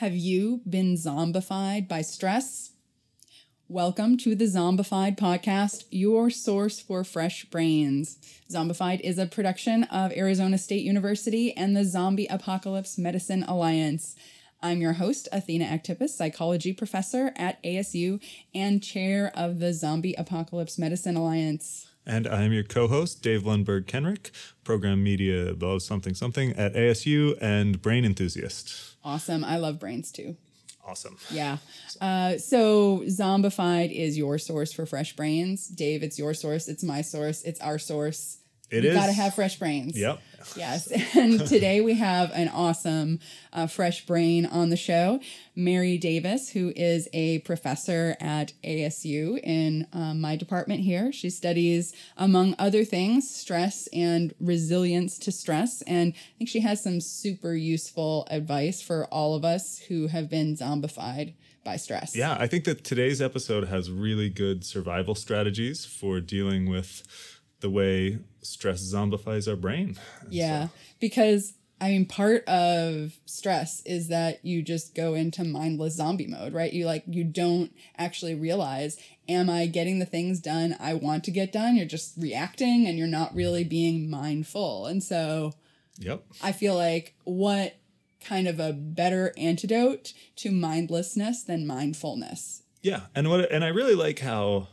Have you been zombified by stress? Welcome to the Zombified podcast, your source for fresh brains. Zombified is a production of Arizona State University and the Zombie Apocalypse Medicine Alliance. I'm your host, Athena Aktipis, psychology professor at ASU and chair of the Zombie Apocalypse Medicine Alliance. And I'm your co host, Dave Lundberg Kenrick, program media above something something at ASU and brain enthusiast. Awesome. I love brains too. Awesome. Yeah. Uh, so Zombified is your source for fresh brains. Dave, it's your source. It's my source. It's our source. It you is. Gotta have fresh brains. Yep. Yes. And today we have an awesome uh, fresh brain on the show. Mary Davis, who is a professor at ASU in um, my department here. She studies, among other things, stress and resilience to stress. And I think she has some super useful advice for all of us who have been zombified by stress. Yeah, I think that today's episode has really good survival strategies for dealing with the way stress zombifies our brain. Yeah, because I mean, part of stress is that you just go into mindless zombie mode, right? You like, you don't actually realize, am I getting the things done I want to get done? You're just reacting and you're not really being mindful. And so Yep. I feel like what kind of a better antidote to mindlessness than mindfulness? Yeah, and what and I really like how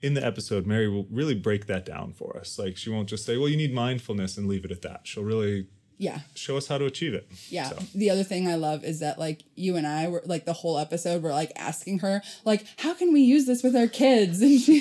in the episode Mary will really break that down for us. Like she won't just say, "Well, you need mindfulness" and leave it at that. She'll really Yeah. show us how to achieve it. Yeah. So, The other thing I love is that like you and I were like the whole episode we're like asking her like how can we use this with our kids and she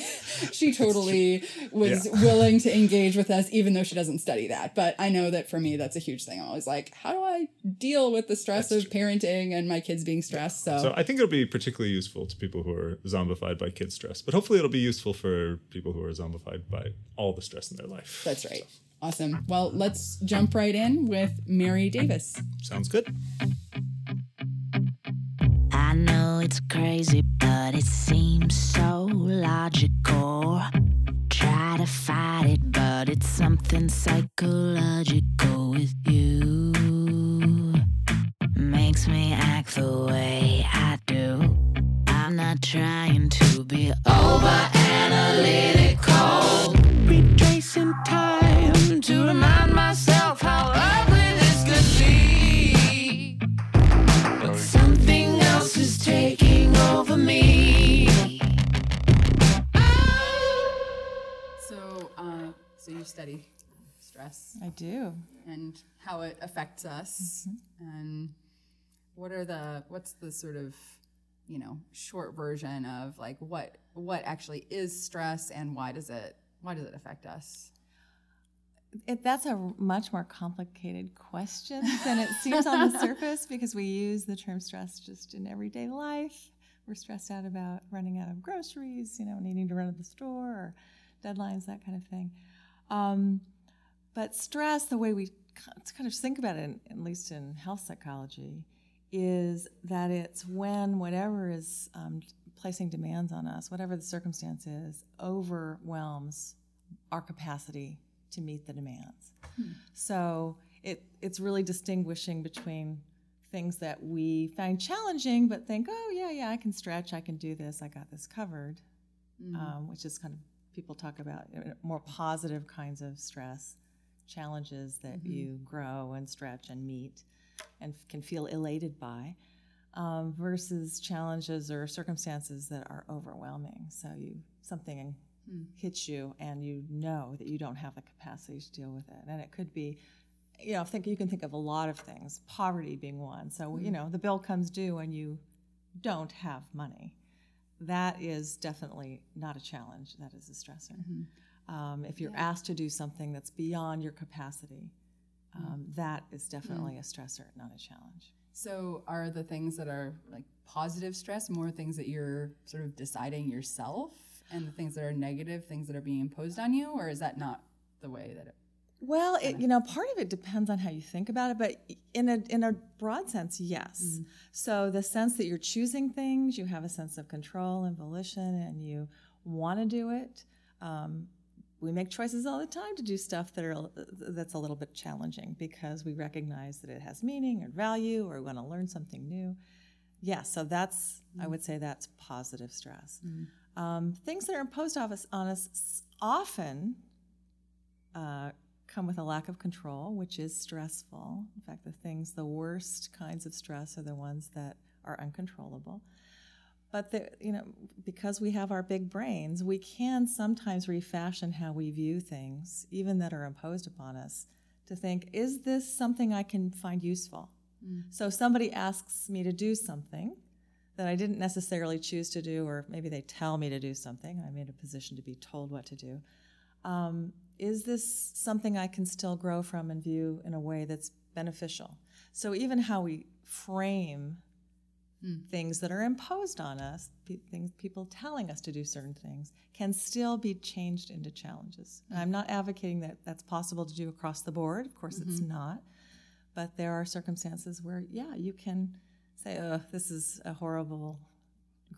she totally was Yeah. willing to engage with us even though she doesn't study that. But I know that for me that's a huge thing. I'm always like how do I deal with the stress That's of parenting and my kids being stressed? So, so I think it'll be particularly useful to people who are zombified by kid stress, but hopefully it'll be useful for people who are zombified by all the stress in their life. that's right. Awesome. Well, let's jump right in with Mary Davis. Sounds good. I know it's crazy, but it seems so logical. Try to fight it, but it's something psychological do. and how it affects us and what are the what's the sort of you know short version of like what what actually is stress and why does it why does it affect us It, that's a much more complicated question than it seems on the surface because we use the term stress just in everyday life. We're stressed out about running out of groceries, you know, needing to run to the store or deadlines, that kind of thing. Um, but stress, the way we kind of think about it, at least in health psychology, is that it's when whatever is um, placing demands on us, whatever the circumstance is, overwhelms our capacity to meet the demands. So it, it's really distinguishing between things that we find challenging, but think, oh, yeah, yeah, I can stretch, I can do this, I got this covered, um, which is kind of people talk about uh, more positive kinds of stress challenges that mm-hmm. you grow and stretch and meet and f- can feel elated by um, versus challenges or circumstances that are overwhelming. So you something hmm. hits you and you know that you don't have the capacity to deal with it, and it could be. You know, think you can think of a lot of things, poverty being one. So, you hmm. know, the bill comes due and you don't have money. That is definitely not a challenge. That is a stressor. Um, if you're asked to do something that's beyond your capacity, um, that is definitely a stressor, not a challenge. so are the things that are like positive stress more things that you're sort of deciding yourself and the things that are negative things that are being imposed on you or is that not the way that it Well, it, you know, part of it depends on how you think about it, but in a in a broad sense, yes. So the sense that you're choosing things, you have a sense of control and volition, and you want to do it. Um, we make choices all the time to do stuff that are that's a little bit challenging because we recognize that it has meaning or value or we want to learn something new. Yeah, so that's I would say that's positive stress. Um, things that are imposed on us, on us often uh, come with a lack of control, which is stressful. In fact, the things, the worst kinds of stress are the ones that are uncontrollable. But the, you know, because we have our big brains, we can sometimes refashion how we view things, even that are imposed upon us, to think, is this something I can find useful? So somebody asks me to do something that I didn't necessarily choose to do, or maybe they tell me to do something. I'm in a position to be told what to do. Um, is this something I can still grow from and view in a way that's beneficial? So even how we frame hmm. things that are imposed on us, pe- things people telling us to do certain things, can still be changed into challenges. And I'm not advocating that that's possible to do across the board. Of course, it's mm-hmm. not. But there are circumstances where, yeah, you can say, "Oh, this is a horrible,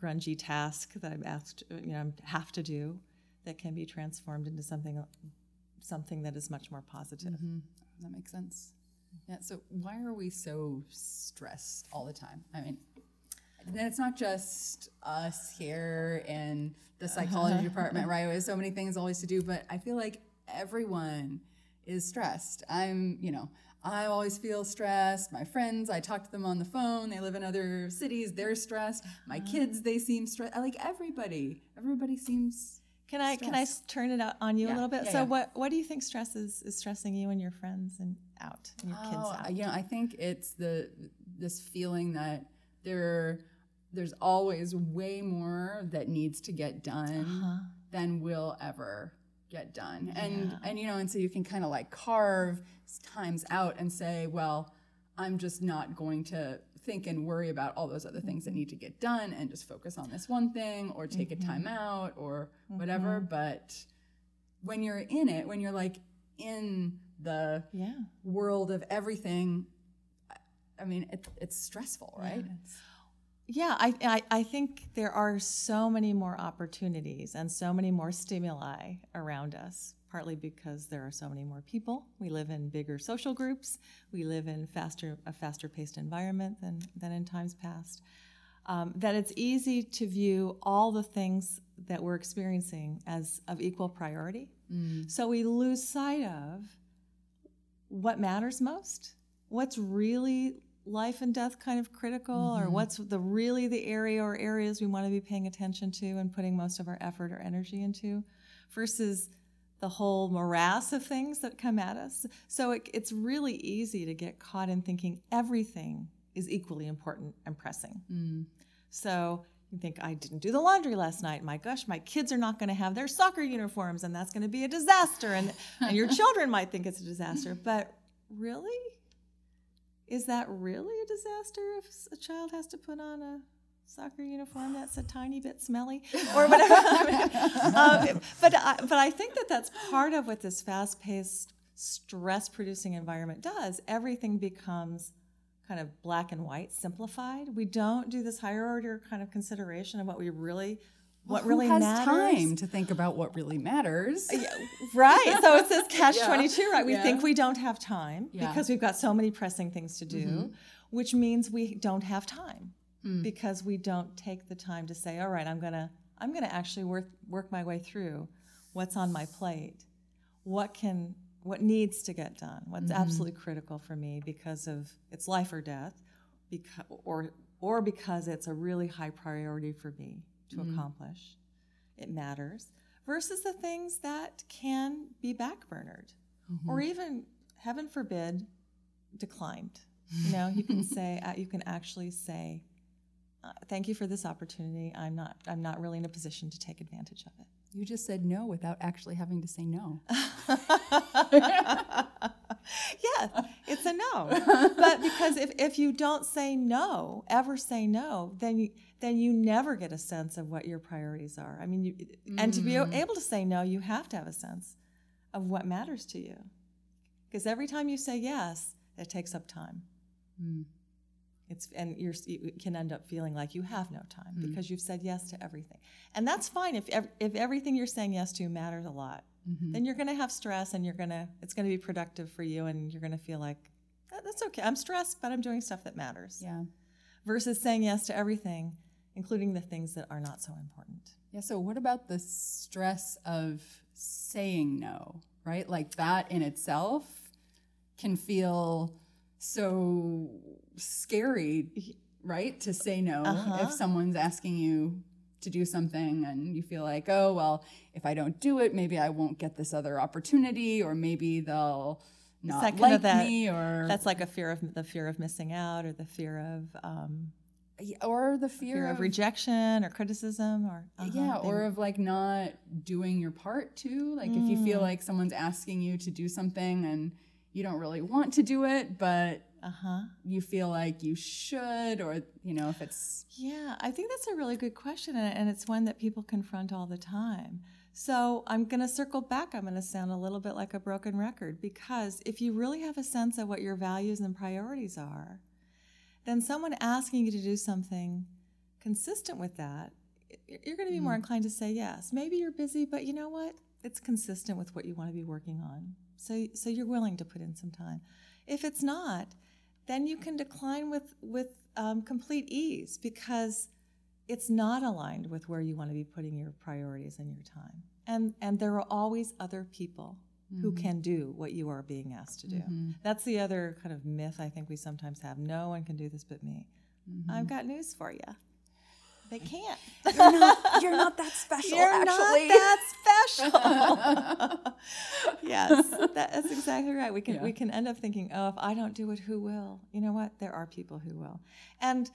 grungy task that I'm asked, you know, I have to do," that can be transformed into something, something that is much more positive. Mm-hmm. That makes sense. Yeah. So why are we so stressed all the time? I mean, and it's not just us here in the uh-huh. psychology department, right? We have so many things always to do, but I feel like everyone is stressed. I'm, you know, I always feel stressed. My friends, I talk to them on the phone. They live in other cities. They're stressed. My uh-huh. kids, they seem stressed. Like everybody, everybody seems. Can I can I turn it out on you Yeah, a little bit? yeah, so yeah. what what do you think stress is, is stressing you and your friends and out and your kids Oh, out? you know, I think it's the this feeling that there there's always way more that needs to get done Uh-huh. than will ever get done. And and you know, and so you can kind of like carve times out and say, well, I'm just not going to think and worry about all those other things that need to get done and just focus on this one thing or take a mm-hmm. time out or mm-hmm. whatever, but when you're in it, when you're like in the yeah. world of everything I- mean it, it's stressful right? Yeah, I, I, I think there are so many more opportunities and so many more stimuli around us, partly because there are so many more people. We live in bigger social groups. We live in faster a faster paced environment than, than in times past. Um, that it's easy to view all the things that we're experiencing as of equal priority. So we lose sight of what matters most, what's really life and death kind of critical, or mm-hmm. what's the really the area or areas we want to be paying attention to and putting most of our effort or energy into, versus the whole morass of things that come at us. So it, it's really easy to get caught in thinking everything is equally important and pressing. Mm. So you think, I didn't do the laundry last night. My gosh, my kids are not going to have their soccer uniforms, and that's going to be a disaster. And, and your children might think it's a disaster. But really? Is that really a disaster if a child has to put on a soccer uniform that's a tiny bit smelly or whatever? um, but, I, but I think that that's part of what this fast paced, stress producing environment does. Everything becomes kind of black and white, simplified. We don't do this higher order kind of consideration of what we really, what really has matters. time to think about what really matters Right. So it's this catch Yeah. 22, right? We Yeah. think we don't have time Yeah. Mm-hmm. because we've got so many pressing things to do, which means we don't have time Hmm. because we don't take the time to say, all right, I'm going to I'm to actually work work my way through what's on my plate. What can what needs to get done? What's Mm-hmm. absolutely critical for me because of it's life or death because or or because it's a really high priority for me to Mm-hmm. accomplish. It matters versus the things that can be backburnered Mm-hmm. or even heaven forbid declined. You know, you can say uh, you can actually say uh, thank you for this opportunity. I'm not I'm not really in a position to take advantage of it. you just said no without actually having to say no yeah, it's a no. but because if, if you don't say no, ever say no, then you then you never get a sense of what your priorities are. I mean, you, and to be Mm. able to say no, you have to have a sense of what matters to you. Because every time you say yes, it takes up time. Mm. It's and you're you can end up feeling like you have no time Mm. because you've said yes to everything, and that's fine if ev- if everything you're saying yes to matters a lot. Then you're going to have stress and you're going to it's going to be productive for you and you're going to feel like "That- that's okay. I'm stressed, but I'm doing stuff that matters. Yeah. Versus saying yes to everything, including the things that are not so important. Yeah. So, what about the stress of saying no, right? Like that in itself can feel so scary, right? To say no Uh-huh. if someone's asking you to do something and you feel like, oh, well, if I don't do it, maybe I won't get this other opportunity, or maybe they'll not that like of that- me, or That's like a fear of the fear of missing out or the fear of um, or the fear, fear of rejection or criticism or uh-huh, yeah they- or of like not doing your part too like if you Mm. feel like someone's asking you to do something and you don't really want to do it but uh-huh. you feel like you should or you know if it's Yeah, I think that's a really good question, and it's one that people confront all the time. So I'm going to circle back. I'm going to sound a little bit like a broken record because if you really have a sense of what your values and priorities are, then someone asking you to do something consistent with that, you're going to be more inclined to say yes. Maybe you're busy, but you know what? It's consistent with what you want to be working on. So so you're willing to put in some time. If it's not, then you can decline with with um, complete ease because it's not aligned with where you want to be putting your priorities and your time. And and there are always other people who mm-hmm. can do what you are being asked to do. Mm-hmm. That's the other kind of myth I think we sometimes have. No one can do this but me. Mm-hmm. I've got news for you. They can't. you're not that special You're not that special. yes, that, that's exactly right. We can we can end up thinking, oh, if I don't do it, who will? You know what? There are people who will. And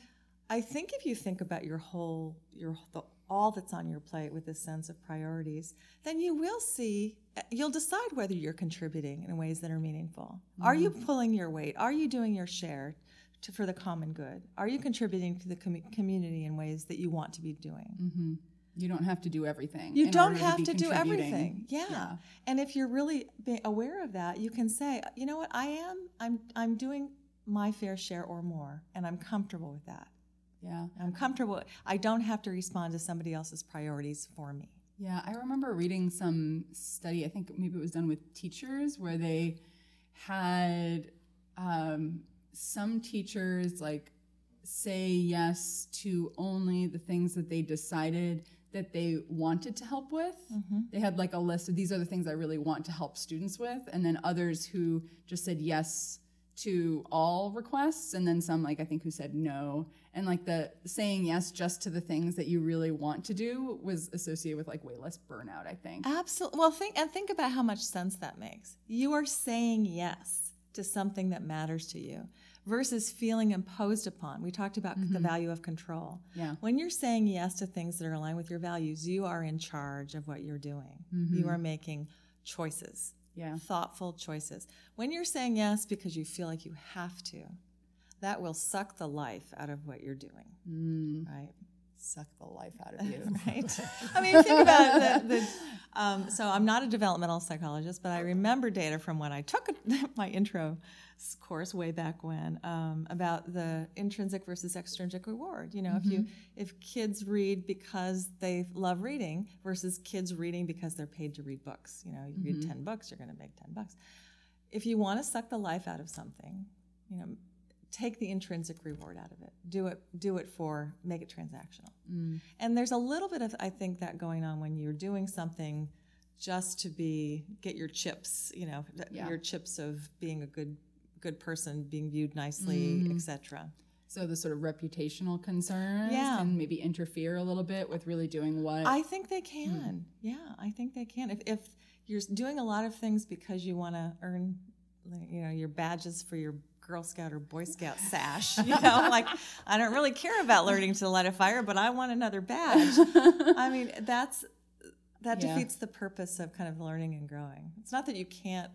I think if you think about your whole your the, all that's on your plate with this sense of priorities, then you will see. Eh, you'll decide whether you're contributing in ways that are meaningful. Are you mm-hmm. pulling your weight? Are you doing your share? To, for the common good? Are you contributing to the commu- community in ways that you want to be doing? you don't have to do everything You don't have be to do everything. Yeah. Yeah. And if you're really aware of that, you can say, you know what, I am I'm I'm doing my fair share or more and I'm comfortable with that. yeah I'm comfortable. I don't have to respond to somebody else's priorities for me. Yeah, I remember reading some study, I think maybe it was done with teachers, where they had um, some teachers like say yes to only the things that they decided that they wanted to help with. Mm-hmm. They had like a list of these are the things I really want to help students with, and then others who just said yes to all requests, and then some like I think who said no. And like the saying yes just to the things that you really want to do was associated with like way less burnout, I think. Absolutely. Well, think and think about how much sense that makes. You are saying yes to something that matters to you versus feeling imposed upon. We talked about the mm-hmm. value of control. Yeah. When you're saying yes to things that are aligned with your values, you are in charge of what you're doing. You mm-hmm. are making choices. Yeah. Thoughtful choices. When you're saying yes because you feel like you have to, that will suck the life out of what you're doing. Mm. Right? Suck the life out of you. right? I mean, think about the. the um, so I'm not a developmental psychologist, but I remember data from when I took my intro course way back when um, about the intrinsic versus extrinsic reward. You know, if you if kids read because they love reading versus kids reading because they're paid to read books. You know, you read ten books, you're going to make ten bucks. If you want to suck the life out of something, you know, take the intrinsic reward out of it. Do it do it for make it transactional. Mm. And there's a little bit of I think that going on when you're doing something just to be get your chips, you know, Yeah. your chips of being a good good person, being viewed nicely, mm-hmm. etc. So the sort of reputational concerns Yeah. can maybe interfere a little bit with really doing what I think they can. Hmm. Yeah, I think they can. If if you're doing a lot of things because you want to earn you know your badges for your Girl Scout or Boy Scout sash. You know, like I don't really care about learning to light a fire, but I want another badge. I mean, that's that Yeah. defeats the purpose of kind of learning and growing. It's not that you can't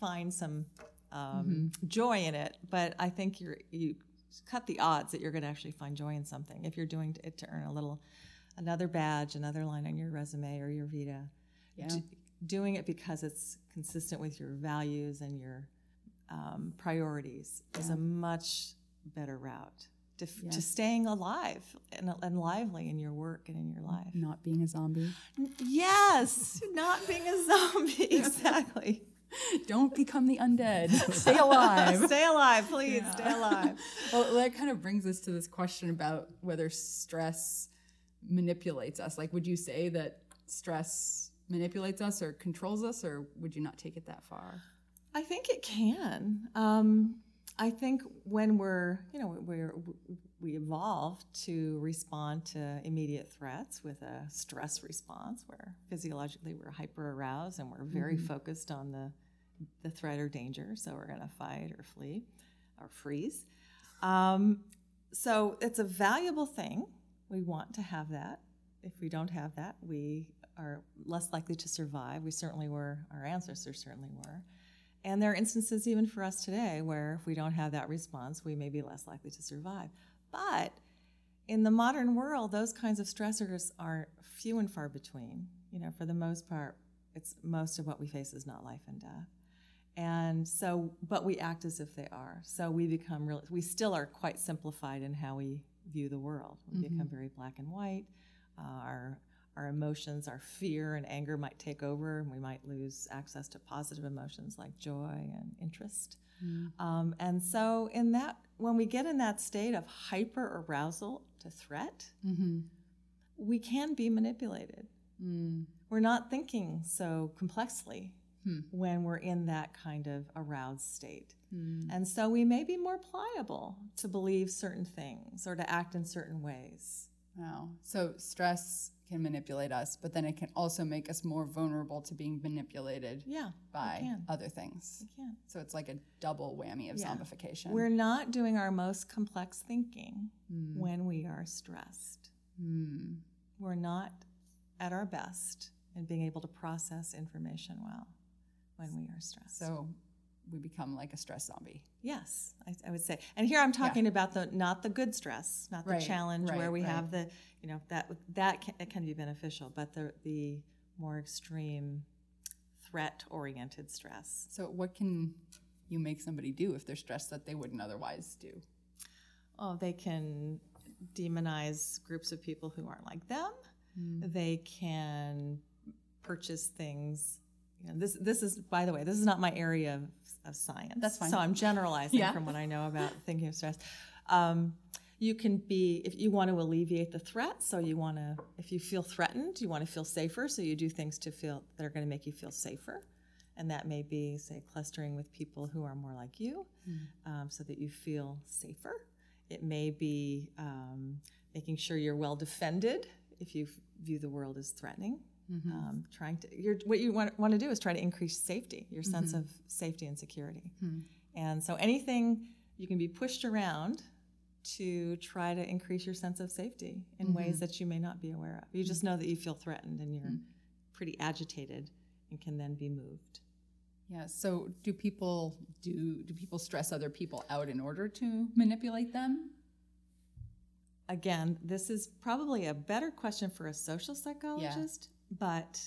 find some um, joy in it, but I think you're you cut the odds that you're going to actually find joy in something if you're doing it to earn a little another badge, another line on your resume or your Vita. Yeah. D- doing it because it's consistent with your values and your um, priorities is a much better route. to, f- Yeah. to staying alive and, and lively in your work and in your life. Not being a zombie. Yes, not being a zombie. Exactly. Don't become the undead. Stay alive. stay alive, please. Stay alive. well, that kind of brings us to this question about whether stress manipulates us. Like, would you say that stress manipulates us or controls us, or would you not take it that far? I think it can. Um, I think when we're, you know, we're we evolve to respond to immediate threats with a stress response, where physiologically we're hyper aroused and we're very focused on the the threat or danger. So we're going to fight or flee or freeze. Um, so it's a valuable thing. We want to have that. If we don't have that, we are less likely to survive. We certainly were. Our ancestors certainly were. And there are instances even for us today where if we don't have that response, we may be less likely to survive. But in the modern world, those kinds of stressors are few and far between. You know, for the most part, it's most of what we face is not life and death. And so, but we act as if they are. So we become really, we still are quite simplified in how we view the world. We become very black and white. Uh, our our emotions, our fear and anger might take over, and we might lose access to positive emotions like joy and interest. Um, and so, in that, when we get in that state of hyper arousal to threat, Mm-hmm. we can be manipulated. Mm. We're not thinking so complexly Hmm. when we're in that kind of aroused state. Mm. And so we may be more pliable to believe certain things or to act in certain ways. Wow. So stress can manipulate us, but then it can also make us more vulnerable to being manipulated Yeah, by other things. Can. So it's like a double whammy of Yeah. zombification. We're not doing our most complex thinking Mm. when we are stressed. Mm. We're not at our best in being able to process information well when we are stressed. So we become like a stress zombie. Yes, I, I would say. And here I'm talking about the not the good stress, not the Right, challenge where we right. have the you know that that can, it can be beneficial, but the the more extreme threat oriented stress. So what can you make somebody do if they're stressed that they wouldn't otherwise do? Oh, they can demonize groups of people who aren't like them. Mm. They can purchase things. You know, this this is by the way, this is not my area of, of science. That's fine. So I'm generalizing Yeah. from what I know about thinking of stress. Um, you can be if you want to alleviate the threat. So you want to, if you feel threatened, you want to feel safer. So you do things to feel that are going to make you feel safer, and that may be say clustering with people who are more like you, um, so that you feel safer. It may be um, making sure you're well defended if you view the world as threatening. Mm-hmm. Um, trying to, you're, what you want, want to do is try to increase safety, your sense mm-hmm. of safety and security. Hmm. And so anything you can be pushed around to try to increase your sense of safety in mm-hmm. ways that you may not be aware of. You just know that you feel threatened and you're pretty agitated and can then be moved. Yeah. So do people do do people stress other people out in order to manipulate them? again, this is probably a better question for a social psychologist, but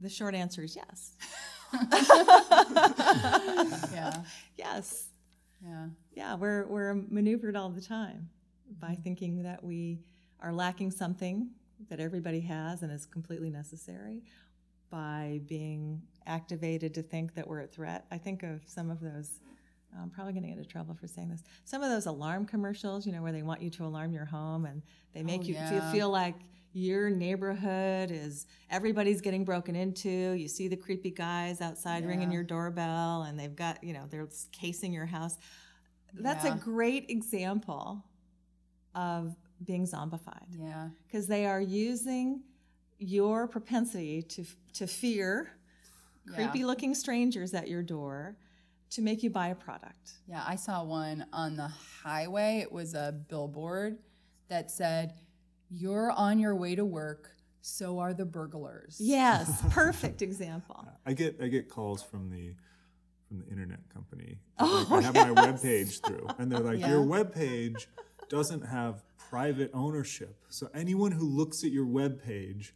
the short answer is yes. Yeah. yes. Yeah. Yeah, we're, we're maneuvered all the time by mm-hmm. thinking that we are lacking something that everybody has and is completely necessary, by being activated to think that we're a threat. I think of some of those. I'm probably going to get into trouble for saying this. Some of those alarm commercials, you know, where they want you to alarm your home and they make Oh, you feel, feel like your neighborhood is everybody's getting broken into. You see the creepy guys outside ringing your doorbell and they've got, you know, they're casing your house. That's a great example of being zombified Yeah. because they are using your propensity to to fear Yeah. creepy looking strangers at your door to make you buy a product. Yeah, I saw one on the highway. It was a billboard that said, You're on your way to work, so are the burglars. Yes, perfect example. I get I get calls from the from the internet company. Oh, Like, I have my web page through, and they're like, Yeah. "Your web page doesn't have private ownership, so anyone who looks at your web page,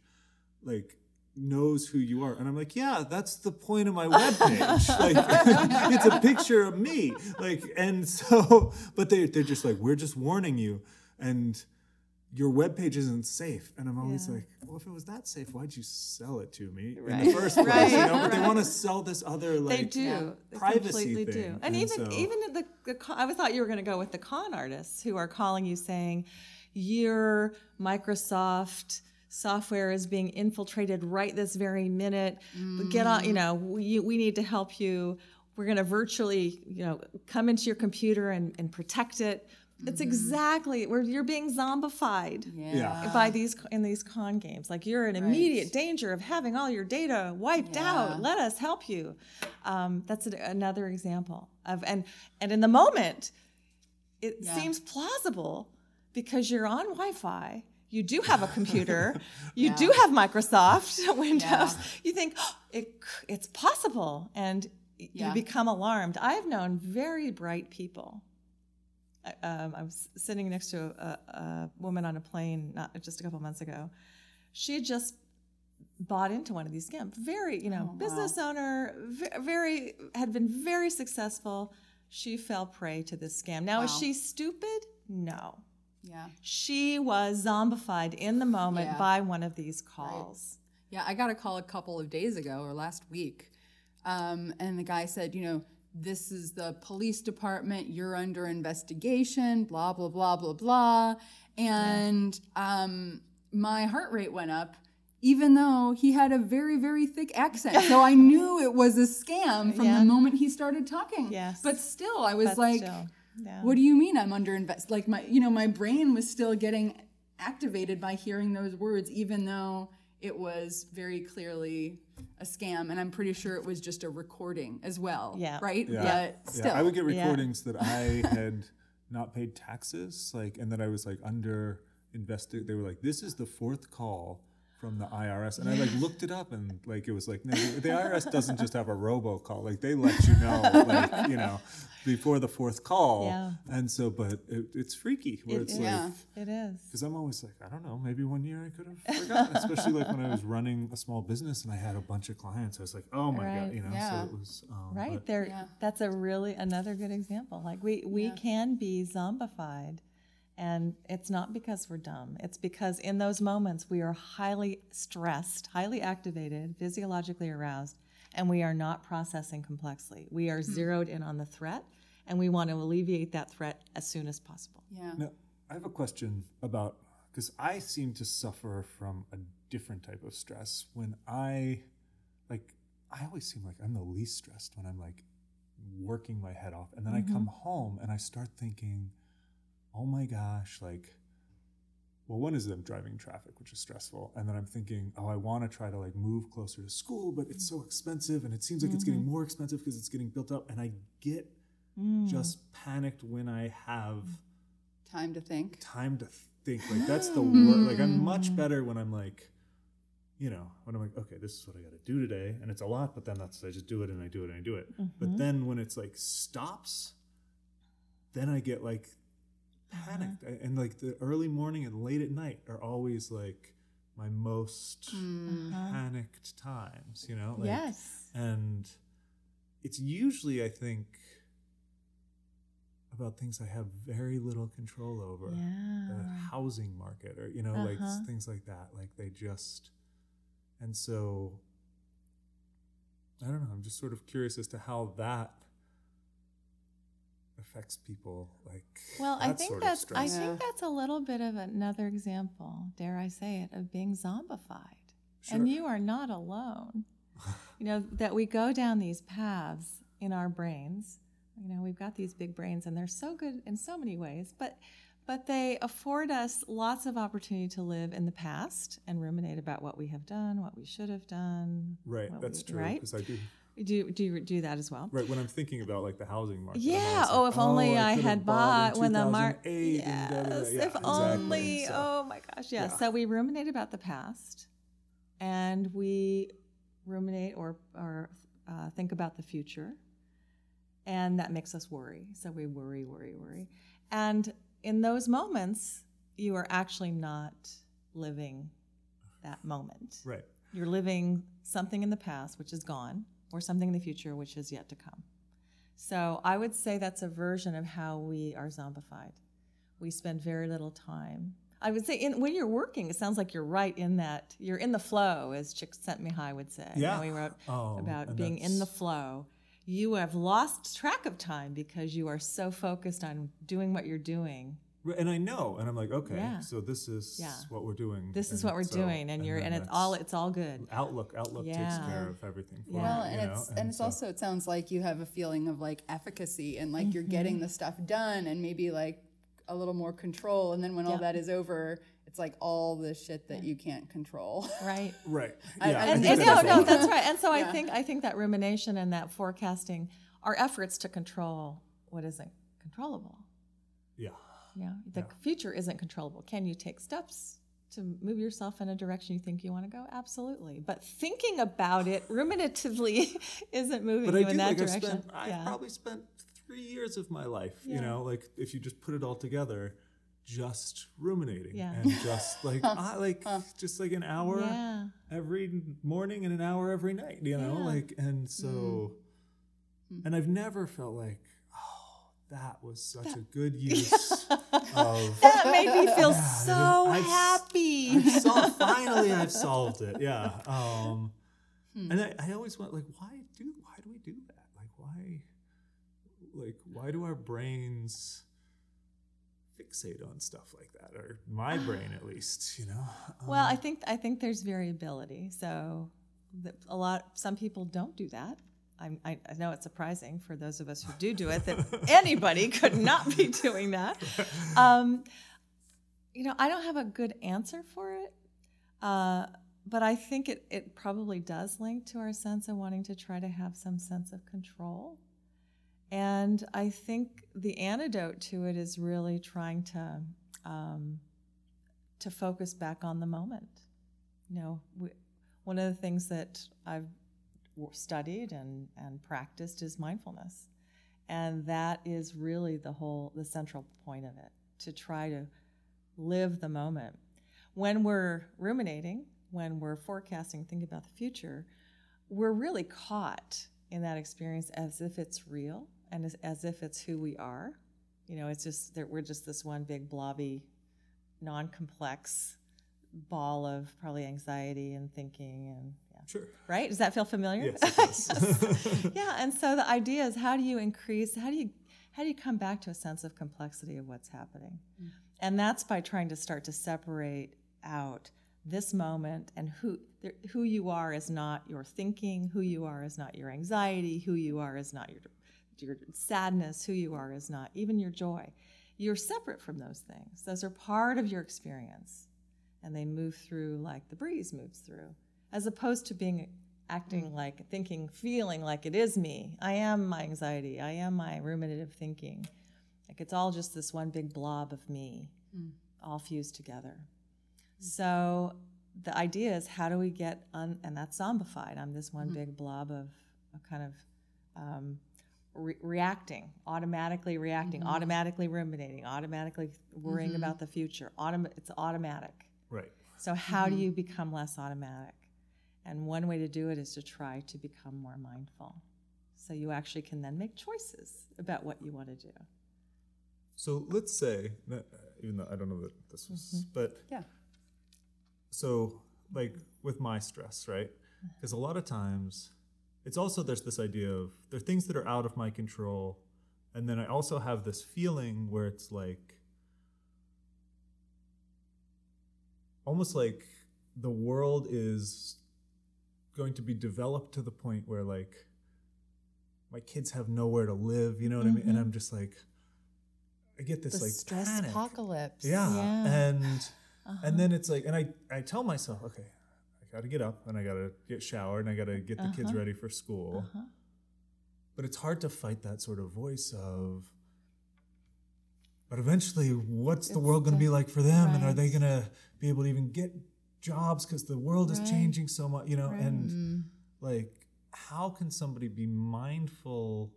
like, knows who you are. And I'm like, yeah, that's the point of my webpage. like it's a picture of me. Like, and so, but they they're just like, we're just warning you. And your webpage isn't safe. And I'm always Yeah. like, well, if it was that safe, why'd you sell it to me in the first place? Right, You know, but they want to sell this other like they do. They privacy completely thing. do. And, even so- even the, the con- I thought you were going to go with the con artists who are calling you saying your Microsoft software is being infiltrated right this very minute. But Get on, you mm. know, we, we need to help you. We're going to virtually, you know, come into your computer and, and protect it. It's exactly where you're being zombified Yeah. by these in these con games. Like you're in immediate danger of having all your data wiped Yeah. out. Let us help you. Um, that's a, another example of and and in the moment, it Yeah. seems plausible because you're on Wi-Fi. You do have a computer. you do have Microsoft Windows. Yeah. You think "Oh, it it's possible, and Yeah. you become alarmed. I've known very bright people I- um, I was sitting next to a, a woman on a plane not just a couple months ago. She had just bought into one of these scams. Very, you know, Oh, business owner, very had been very successful. She fell prey to this scam. Now, is she stupid? No. Yeah. She was zombified in the moment Yeah. by one of these calls. Yeah, I got a call a couple of days ago or last week. Um, and the guy said, you know, this is the police department, you're under investigation, blah, blah, blah, blah, blah. And um, my heart rate went up, even though he had a very, very thick accent. So I knew it was a scam from Yeah. the moment he started talking. Yes. But still, I was But like, yeah. what do you mean I'm under invest? Like my, you know, my brain was still getting activated by hearing those words, even though it was very clearly a scam. And I'm pretty sure it was just a recording as well. Yeah. Right. Yeah. But still. Yeah, I would get Yeah. recordings that I had not paid taxes, like, and that I was like under invested. They were like, "This is the fourth call from the IRS," and I like looked it up, and like it was like, no, the, the IRS doesn't just have a robocall; like they let you know, like you know, before the fourth call. Yeah. And so, but it, it's freaky where It it's is. like. Yeah. It is. Because I'm always like, I don't know, maybe one year I could have forgotten, especially like when I was running a small business and I had a bunch of clients. I was like, oh my Right. God, you know, Yeah. so it was. Um, Right but- there, Yeah. that's a really another good example. Like we we can be zombified, and it's not because we're dumb. It's because in those moments we are highly stressed, highly activated, physiologically aroused, and we are not processing complexly. We are hmm. zeroed in on the threat, and we want to alleviate that threat as soon as possible. yeah. Now, I have a question about because I seem to suffer from a different type of stress when I, like, I always seem like I'm the least stressed when I'm like working my head off. And then I mm-hmm. come home and I start thinking, oh my gosh, like, well, one is I'm driving traffic, which is stressful. And then I'm thinking, oh, I want to try to like move closer to school, but it's so expensive. And it seems like it's getting mm-hmm. more expensive because it's getting built up. And I get mm. just panicked when I have Time to think. time to think. Like that's the mm. word. Like I'm much better when I'm like, you know, when I'm like, okay, this is what I got to do today, and it's a lot, but then that's I just do it and I do it and I do it. But mm-hmm. then when it's like stops, then I get like panicked, I- and like the early morning and late at night are always like my most panicked times. You know, like, yes. and it's usually I think about things I have very little control over. The housing market or you know like Uh-huh. things like that. Like they just and so I don't know. I'm just sort of curious as to how that affects people like Well, I think sort that's I stress. think that's a little bit of another example, dare I say it, of being zombified. Sure. And you are not alone. you know, that we go down these paths in our brains. You know, we've got these big brains and they're so good in so many ways, but but they afford us lots of opportunity to live in the past and ruminate about what we have done, what we should have done. right that's we- true Right? because I do Do do you do that as well? right when I'm thinking about like the housing market Yeah. Oh, like, if only I, could have had bought bought when the market. 2008 and da, da, da. Yes. Yeah, if exactly. only. So- Oh my gosh. Yeah. Yeah. So we ruminate about the past, and we ruminate or or uh, think about the future, and that makes us worry. So we worry, worry, worry, and in those moments, you are actually not living that moment. right You're living something in the past, which is gone, or something in the future, which is yet to come. So I would say that's a version of how we are zombified. We spend very little time. I would say in, when you're working, it sounds like you're right in that. You're in the flow, as Csikszentmihalyi would say. You know, Yeah. he wrote Oh, about being in the flow. You have lost track of time because you are so focused on doing what you're doing. Right, and I know, and I'm like, okay, Yeah. so this is Yeah. what we're doing. This is what we're so- doing, and you're and it's all it's all good. outlook. Outlook takes care of everything. For Yeah. you, Well, you and know? it's and, it's so- also it sounds like you have a feeling of like efficacy and like you're Mm-hmm. getting the stuff done and maybe like a little more control and then when all that is over, it's like all the shit that you can't control. Right. right. I- yeah, I I and, and no, no, that's right. And so I think I think that rumination and that forecasting are efforts to control what isn't controllable. Yeah. Know, the future isn't controllable. Can you take steps to move yourself in a direction you think you want to go? Absolutely. But thinking about it ruminatively isn't moving But I you do in that like I've direction. spent. I've yeah. probably spent three years of my life. Yeah. You know, like if you just put it all together, just ruminating Yeah. and just like I like just like an hour yeah. every morning and an hour every night. You know, Yeah. Mm. like and so, and I've never felt like. That was such a good use of That made me feel Yeah, so I've happy. I've sol- finally I've solved it. Yeah. Um, Hmm. And I, I always went like, why do why do we do that? Like why like why do our brains fixate on stuff like that? Or my brain at least, you know? Well, Um, I think I think there's variability. So that a lot some people don't do that. I, I know it's surprising for those of us who do do it that anybody could not be doing that. Um, you know, I don't have a good answer for it, uh, but I think it, it probably does link to our sense of wanting to try to have some sense of control. And I think the antidote to it is really trying to um, to focus back on the moment. You know, we, one of the things that I've studied and, and practiced is mindfulness. And that is really the whole, the central point of it, to try to live the moment. When we're ruminating, when we're forecasting, thinking about the future, we're really caught in that experience as if it's real and as, as if it's who we are. You know, it's just that we're just this one big blobby, non complex ball of probably anxiety and thinking and. Sure. Right? Does that feel familiar? Yes, it does. Yes. yeah. And so the idea is how do you increase, how do you how do you come back to a sense of complexity of what's happening? Mm. And that's by trying to start to separate out this moment and who there- who you are is not your thinking, who you are is not your anxiety, who you are is not your your sadness, who you are is not even your joy. You're separate from those things. Those are part of your experience. And they move through like the breeze moves through, as opposed to being acting mm. like thinking, feeling like it is me. I am my anxiety. I am my ruminative thinking. Like it's all just this one big blob of me, mm. all fused together. Mm. So the idea is how do we get un, and that's zombified. I'm this one mm-hmm. big blob of a kind of um, re- reacting, automatically reacting, mm-hmm. automatically ruminating, automatically worrying mm-hmm. about the future. Autom- it's automatic. right. So how do you become less automatic? And one way to do it is to try to become more mindful. So you actually can then make choices about what you want to do. So let's say, even though I don't know that this was, Mm-hmm. but Yeah. so like with my stress, right? Because a lot of times, it's also there's this idea of there are things that are out of my control, and then I also have this feeling where it's like almost like the world is going to be developed to the point where like my kids have nowhere to live, you know what I mean? And mm-hmm. I'm just like, I get this The like stress panic. apocalypse. Yeah. Yeah. And uh-huh. and then it's like and I I tell myself, okay, I got to get up and I got to get showered and I got to get the kids uh-huh. ready for school. Uh-huh. But it's hard to fight that sort of voice of but eventually what's the world going to be like for them and are they going to be able to even get jobs cuz the world is changing so much, you know, and Mm. like how can somebody be mindful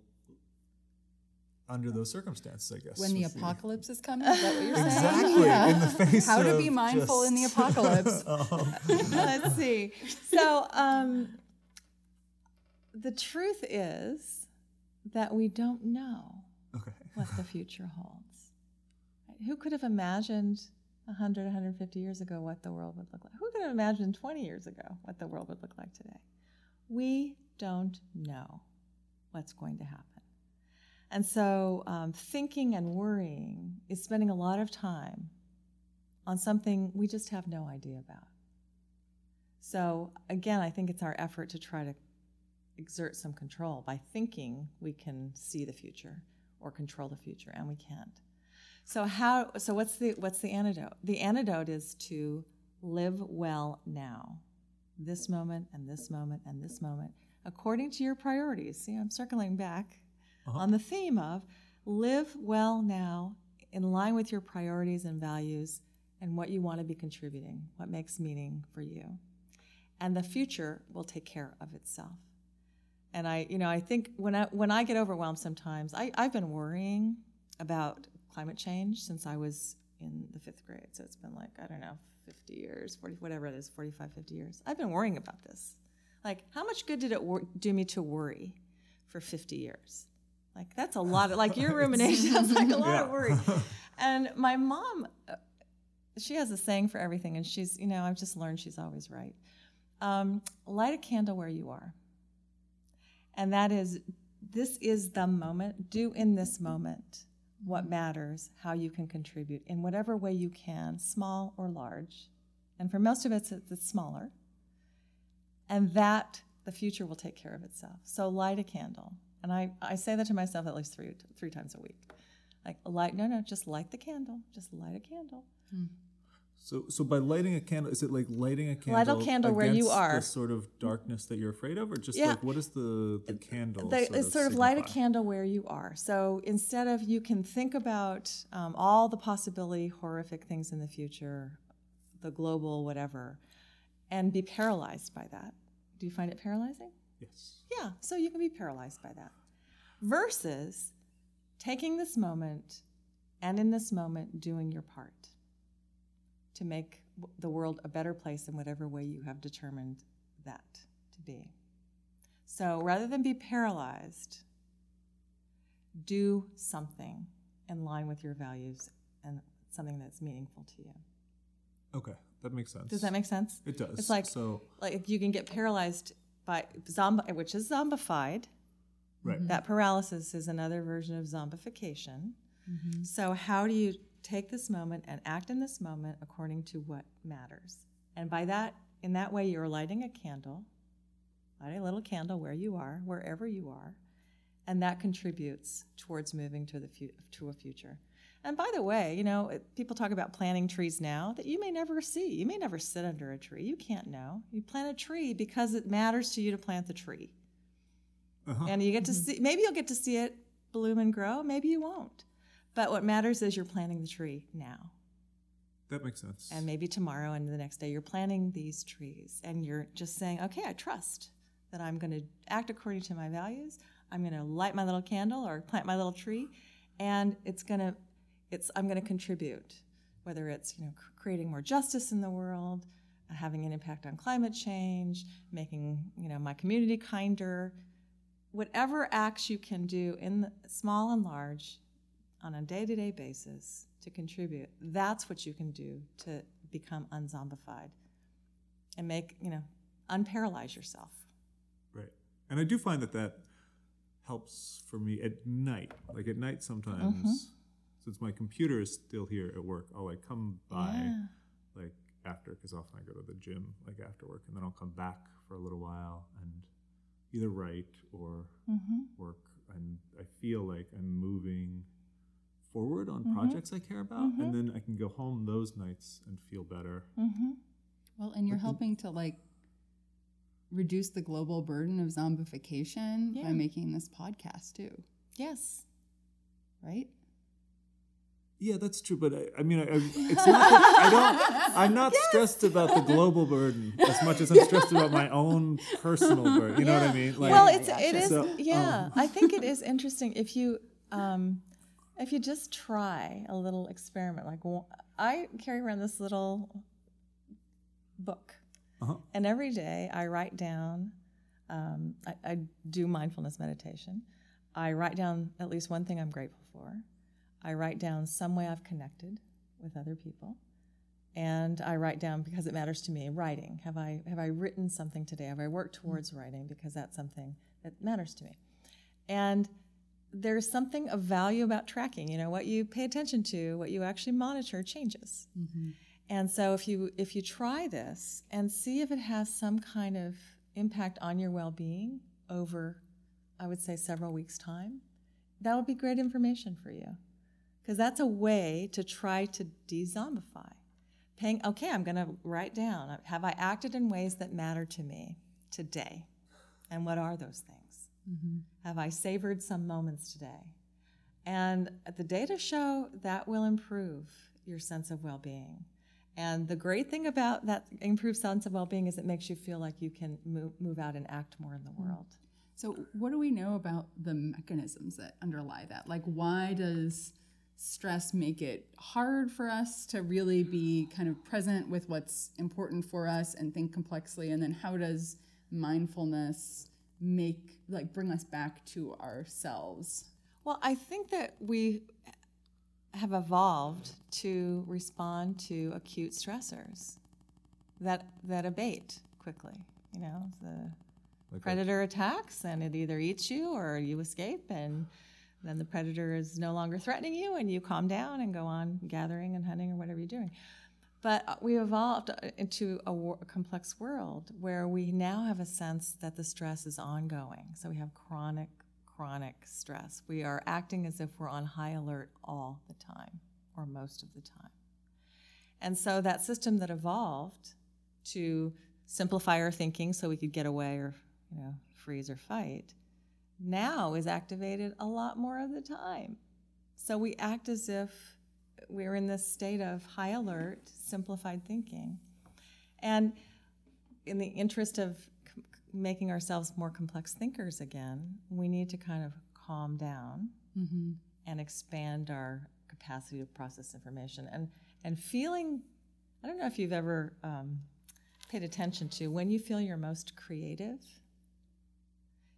under those circumstances, I guess. when the apocalypse is coming, is that what you're saying? Exactly, in the face How to be mindful in the just- apocalypse. Let's see. So, um, the truth is that we don't know Okay. what the future holds. Who could have imagined 100, 150 years ago what the world would look like? Who could have imagined 20 years ago what the world would look like today? We don't know what's going to happen. And so, um, thinking and worrying is spending a lot of time on something we just have no idea about. So, again, I think it's our effort to try to exert some control. By thinking, we can see the future or control the future, and we can't. So, how? So, what's the what's the antidote? The antidote is to live well now, this moment and this moment and this moment, according to your priorities. See, I'm circling back uh-huh. on the theme of live well now, in line with your priorities and values, and what you want to be contributing, what makes meaning for you and the future will take care of itself. And I, you know, I think when I when I get overwhelmed sometimes, I, I've been worrying about climate change since I was in the fifth grade. So it's been like, I don't know, 50 years, 40, whatever it is, 45, 50 years. I've been worrying about this. Like, how much good did it wor- do me to worry for 50 years? Like, that's a lot of, like, your rumination, is like a lot of worry. And my mom, uh, she has a saying for everything, and she's, you know, I've just learned she's always right. Um, light a candle where you are. And that is, this is the moment. Do in this moment what matters, how you can contribute in whatever way you can, small or large. And for most of us, it's it's smaller. And that, the future will take care of itself. So light a candle. And I, I say that to myself at least three, three times a week. Like, light, no, no, just light the candle. Just light a candle. Hmm. So, so by lighting a candle, is it like lighting a candle? Light a candle where you are. The sort of darkness that you're afraid of, or just Yeah. like what is the the candle? They, sort it's of sort of light a candle where you are. So instead of you can think about um, all the possibility horrific things in the future, the global whatever, and be paralyzed by that. Do you find it paralyzing? Yes. Yeah, so you can be paralyzed by that. Versus taking this moment and in this moment doing your part to make the world a better place in whatever way you have determined that to be. So rather than be paralyzed, do something in line with your values and something that's meaningful to you. Okay, that makes sense. Does that make sense? It does. It's like so. like you can get paralyzed by zombi, which is zombified. Right. That paralysis is another version of zombification. Mm-hmm. So, how do you take this moment and act in this moment according to what matters? And by that, in that way, you're lighting a candle, lighting a little candle where you are, wherever you are, and that contributes towards moving to the fu- to a future. And by the way, you know, it- people talk about planting trees now that you may never see. You may never sit under a tree. You can't know. You plant a tree because it matters to you to plant the tree. Uh-huh. And you get to see, maybe you'll get to see it bloom and grow, maybe you won't. But what matters is you're planting the tree now. That makes sense. And maybe tomorrow and the next day you're planting these trees and you're just saying, okay, I trust that I'm going to act according to my values. I'm going to light my little candle or plant my little tree and it's going to it's I'm going to contribute whether it's, you know, creating more justice in the world, having an impact on climate change, making, you know, my community kinder, whatever acts you can do in the, small and large on a day-to-day basis to contribute that's what you can do to become unzombified and make you know unparalyze yourself Right. And I do find that that helps for me at night. Like at night sometimes, Mm-hmm. since my computer is still here at work, I'll like come by Yeah. like after, because often I go to the gym like after work, and then I'll come back for a little while and either write or Mm-hmm. work. And I feel like I'm moving forward Mm-hmm. on projects I care about, and then I can go home those nights and feel better. Mm-hmm. Well, and you're helping to like reduce the global burden of zombification Yeah. by making this podcast too, yes right? Yeah, that's true. But I, I mean, I, I, it's not. That I don't. I'm not stressed about the global burden as much as I'm stressed about my own personal burden. You know what I mean? Like, well it's it is so, yeah um, i think it is interesting if you Um, if you just try a little experiment, like I carry around this little book, Uh-huh. and every day I write down. Um, I, I do mindfulness meditation. I write down at least one thing I'm grateful for. I write down some way I've connected with other people, and I write down because it matters to me. Writing. Have I have I written something today? Have I worked towards writing because that's something that matters to me? And there's something of value about tracking. You know, what you pay attention to, what you actually monitor changes. Mm-hmm. And so if you if you try this and see if it has some kind of impact on your well-being over I would say several weeks time, that would be great information for you. Cuz that's a way to try to de-zombify. Paying okay, I'm going to write down have I acted in ways that matter to me today? And what are those things? Mm-hmm. Have I savored some moments today? And the data show that will improve your sense of well being. And the great thing about that improved sense of well being is it makes you feel like you can move, move out and act more in the mm-hmm. world. So, what do we know about the mechanisms that underlie that? Like, why does stress make it hard for us to really be kind of present with what's important for us and think complexly? And then, how does mindfulness make, like, bring us back to ourselves? Well, I think that we have evolved to respond to acute stressors that, that abate quickly. You know, the Like a- predator attacks and it either eats you or you escape and then the predator is no longer threatening you and you calm down and go on gathering and hunting or whatever you're doing but uh, we evolved uh, into a, wor- a complex world where we now have a sense that the stress is ongoing. So we have chronic chronic stress. We are acting as if we're on high alert all the time or most of the time. And so that system that evolved to simplify our thinking so we could get away or you know freeze or fight now is activated a lot more of the time. So we act as if we're in this state of high alert, simplified thinking. And in the interest of c- making ourselves more complex thinkers again, we need to kind of calm down and expand our capacity to process information. And, and feeling, I don't know if you've ever um, paid attention to when you feel you're most creative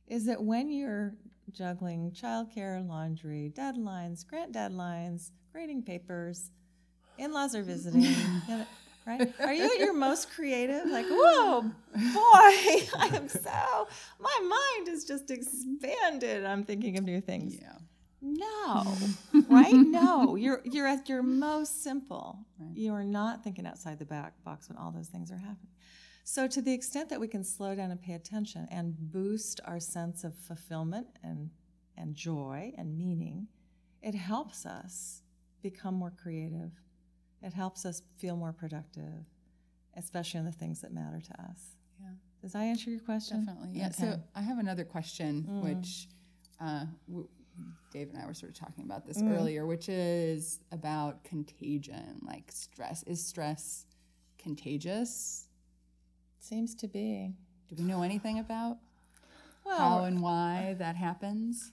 is that when you're juggling childcare, laundry, deadlines, grant deadlines, grading papers, in-laws are visiting, right? Are you at your most creative? Like, whoa, boy, I am so, my mind is just expanded. I'm thinking of new things. Yeah. No, right? No, you're you're at your most simple. You are not thinking outside the back box when all those things are happening. So, to the extent that we can slow down and pay attention and boost our sense of fulfillment and and joy and meaning, it helps us become more creative. It helps us feel more productive, especially on the things that matter to us. Yeah. Does that answer your question? Definitely. Yeah. Okay. So I have another question, which uh, w- Dave and I were sort of talking about this Mm. earlier, which is about contagion, like stress. Is stress contagious? Seems to be. Do we know anything about Well, how and why that happens?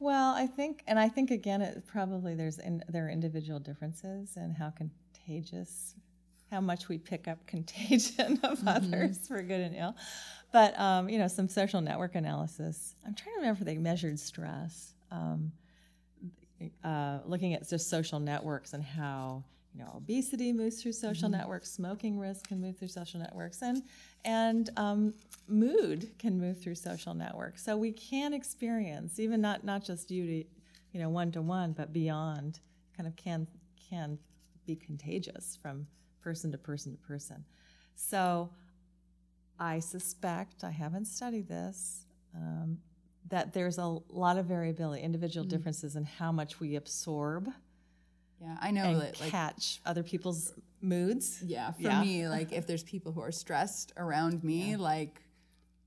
Well, I think, and I think again, it probably there's in, there are individual differences in how contagious, how much we pick up contagion of others for good and ill. But um, you know, some social network analysis. I'm trying to remember if they measured stress, um, uh, looking at just social networks and how you know obesity moves through social networks, smoking risk can move through social networks, and and um, mood can move through social networks. So we can experience even not not just you to you know one to one, but beyond kind of can can be contagious from person to person to person. So I suspect I haven't studied this. Um, that there's a lot of variability, individual differences in how much we absorb Yeah, I know and that like catch other people's moods. yeah, for Yeah. me, like if there's people who are stressed around me, like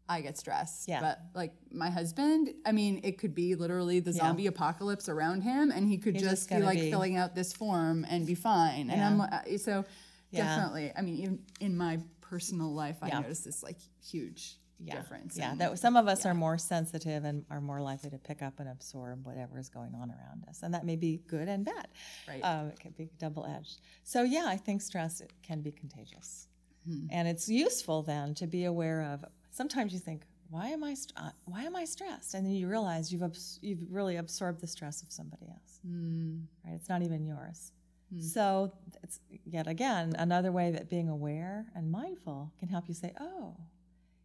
I get stressed. Yeah. But like my husband, I mean, it could be literally the zombie apocalypse around him, and he could just, just be like be- filling out this form and be fine. And I'm uh, so Yeah. definitely. I mean, even in my personal life, I Yeah. notice this like huge, yeah, difference. Yeah, in- that some of us yeah. are more sensitive and are more likely to pick up and absorb whatever is going on around us, and that may be good and bad. Right. Um, it can be double edged. So yeah, I think stress it can be contagious, Hmm. and it's useful then to be aware of. Sometimes you think, why am I st- uh, why am I stressed? And then you realize you've abs- you've really absorbed the stress of somebody else. Hmm. Right? It's not even yours. So it's yet again another way that being aware and mindful can help you say, "Oh,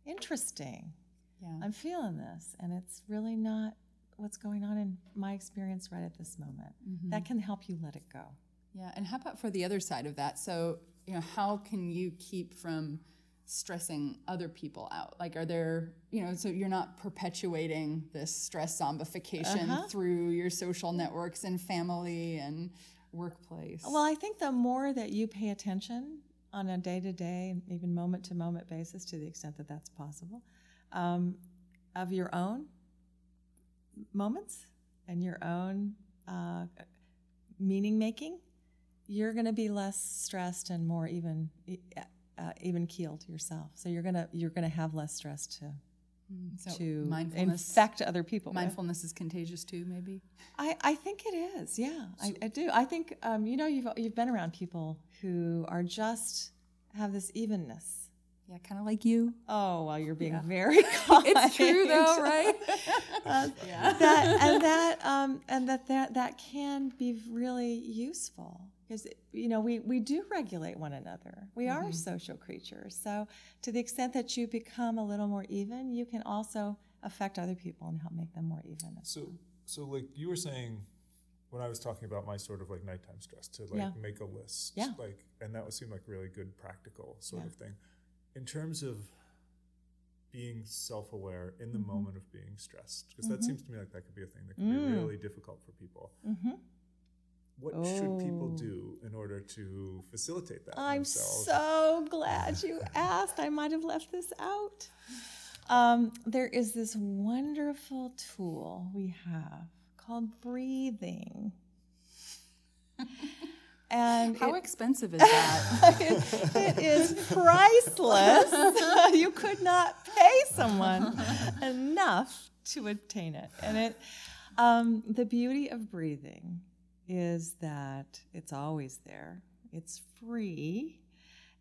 interesting. Yeah. I'm feeling this, and it's really not what's going on in my experience right at this moment." That can help you let it go. Yeah, and how about for the other side of that? So, you know, how can you keep from stressing other people out? Like, are there, you know, so you're not perpetuating this stress zombification Uh-huh. through your social networks and family and workplace? Well, I think the more that you pay attention on a day to day, even moment to moment basis, to the extent that that's possible, um, of your own moments and your own uh, meaning making, you're going to be less stressed and more even uh, even keeled yourself. So you're gonna you're gonna have less stress to so to infect other people. with. mindfulness is contagious too, maybe. I, I think it is. Yeah, I, I do. I think um, you know you've you've been around people who are just have this evenness. Yeah, kind of like you. Oh, well, you're being very kind. It's true though, right? Uh, yeah. that and that um, and that that that can be really useful because you know we we do regulate one another. We are social creatures, so to the extent that you become a little more even, you can also affect other people and help make them more even. So, so like you were saying, when I was talking about my sort of like nighttime stress, to like Yeah. make a list, Yeah. like, and that would seem like really good practical sort Yeah. of thing. In terms of being self-aware in the Mm-hmm. moment of being stressed, because that seems to me like that could be a thing that can Mm. be really difficult for people. What should people Oh. do in order to facilitate that I'm themselves? so glad you asked. I might have left this out. Um, there is this wonderful tool we have called breathing. And How it- expensive is that? it, it is priceless. you could not pay someone enough to obtain it. And it, um, the beauty of breathing is that it's always there. It's free,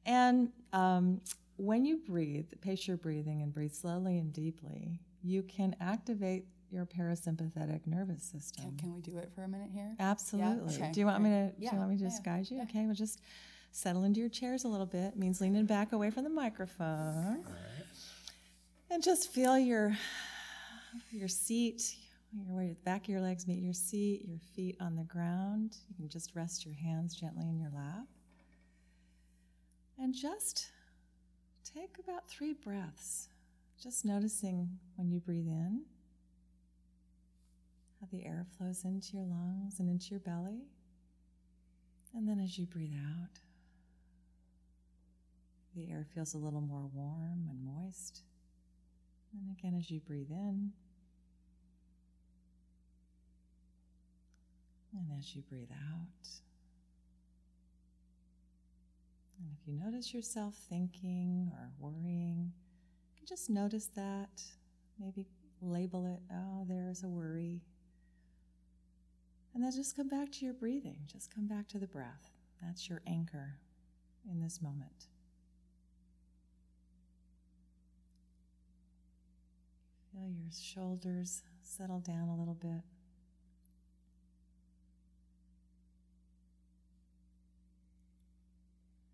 and um, when you breathe, pace your breathing and breathe slowly and deeply, you can activate your parasympathetic nervous system. can, can we do it for a minute here? Absolutely. okay, Do you want me to? great. Do you want me to yeah, just guide you? Okay, we'll just settle into your chairs a little bit. means leaning back away from the microphone, and just feel your your seat, your where the back of your legs meet your seat, your feet on the ground. You can just rest your hands gently in your lap, and just take about three breaths. Just noticing when you breathe in how the air flows into your lungs and into your belly. And then as you breathe out, the air feels a little more warm and moist. And again, as you breathe in, and as you breathe out. And if you notice yourself thinking or worrying, you can just notice that. Maybe label it, oh, there's a worry. And then just come back to your breathing. Just come back to the breath. That's your anchor in this moment. Feel your shoulders settle down a little bit.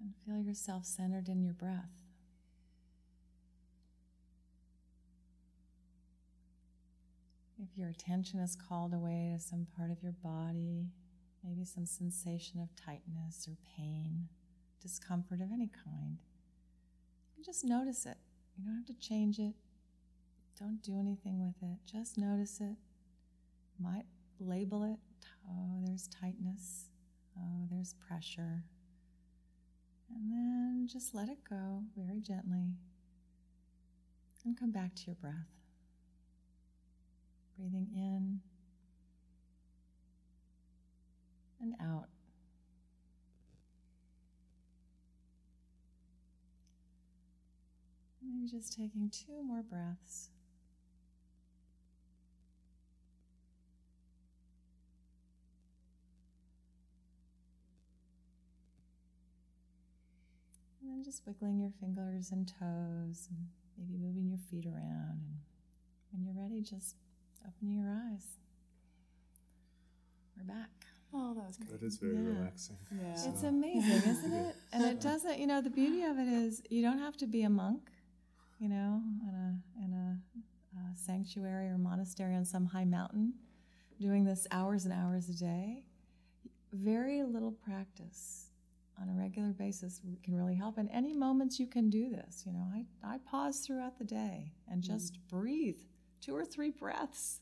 And feel yourself centered in your breath. If your attention is called away to some part of your body, maybe some sensation of tightness or pain, discomfort of any kind, you just notice it. You don't have to change it. Don't do anything with it. Just notice it. Might label it. Oh, there's tightness. Oh, there's pressure. And then just let it go very gently. And come back to your breath. Breathing in and out. Maybe just taking two more breaths. Just wiggling your fingers and toes and maybe moving your feet around. And when you're ready, just open your eyes. We're back. Oh, that was great. That is very Yeah. relaxing. Yeah. It's So- amazing, isn't it? And it doesn't, you know, the beauty of it is you don't have to be a monk, you know, in a, in a, uh sanctuary or monastery on some high mountain doing this hours and hours a day. Very little practice on a regular basis can really help. And any moments you can do this, you know, I, I pause throughout the day and mm-hmm. just breathe two or three breaths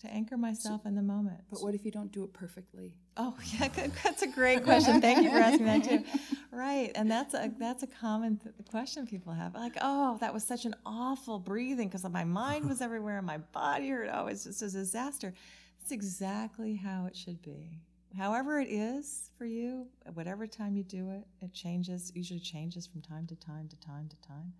to anchor myself in the moment. But what if you don't do it perfectly? Oh, yeah, that's a great question. Thank you for asking that too. Right, and that's a that's a common th- question people have. Like, oh, that was such an awful breathing because my mind was everywhere and my body hurt. Oh, it's just a disaster. It's exactly how it should be. However it is for you, at whatever time you do it, it changes. Usually changes from time to time to time to time.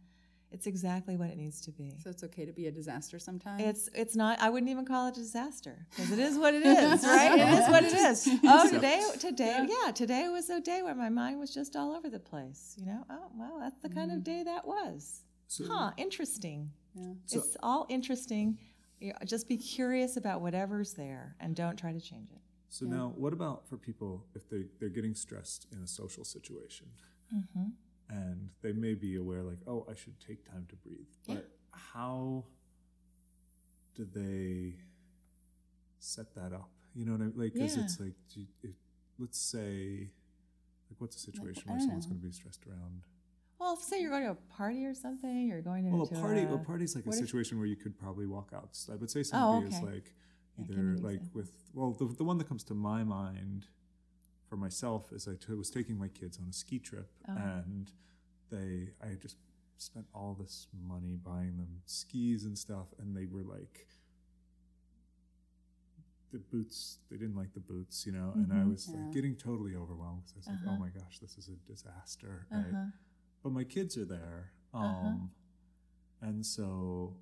It's exactly what it needs to be. So it's okay to be a disaster sometimes. It's it's not. I wouldn't even call it a disaster because it is what it is, right? It is what it is. Oh, today, today, yeah, today was a day where my mind was just all over the place. You know, oh well, that's the kind of mm. day that was. So- huh? Interesting. yeah. So- it's all interesting. You know, just be curious about whatever's there and don't try to change it. So now, what about for people if they they're getting stressed in a social situation, Mm-hmm. and they may be aware, like, oh, I should take time to breathe, but how do they set that up? You know what I mean? Like, because it's like, do you, if, let's say, like, what's a situation I where someone's going to be stressed around? Well, say you're going to a party or something, you're going to Well, a party, a, a party's like a if- situation where you could probably walk out. I would say Oh, somebody is like Yeah, give either like with well, the the one that comes to my mind for myself is I t- was taking my kids on a ski trip Oh. and they I just spent all this money buying them skis and stuff and they were like the boots they didn't like the boots you know and i Mhm. was Yeah. like getting totally overwhelmed because i was like Uh-huh. oh my gosh this is a disaster? Uh-huh. but my kids are there um Uh-huh. and so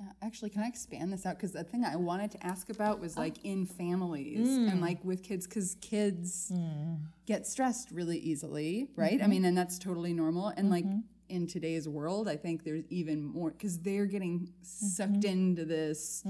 Uh, actually, can I expand this out? Because the thing I wanted to ask about was like in families Mm. and like with kids, because kids get stressed really easily, right? Mm-hmm. I mean, and that's totally normal. And like in today's world, I think there's even more because they're getting sucked Mm-hmm. into this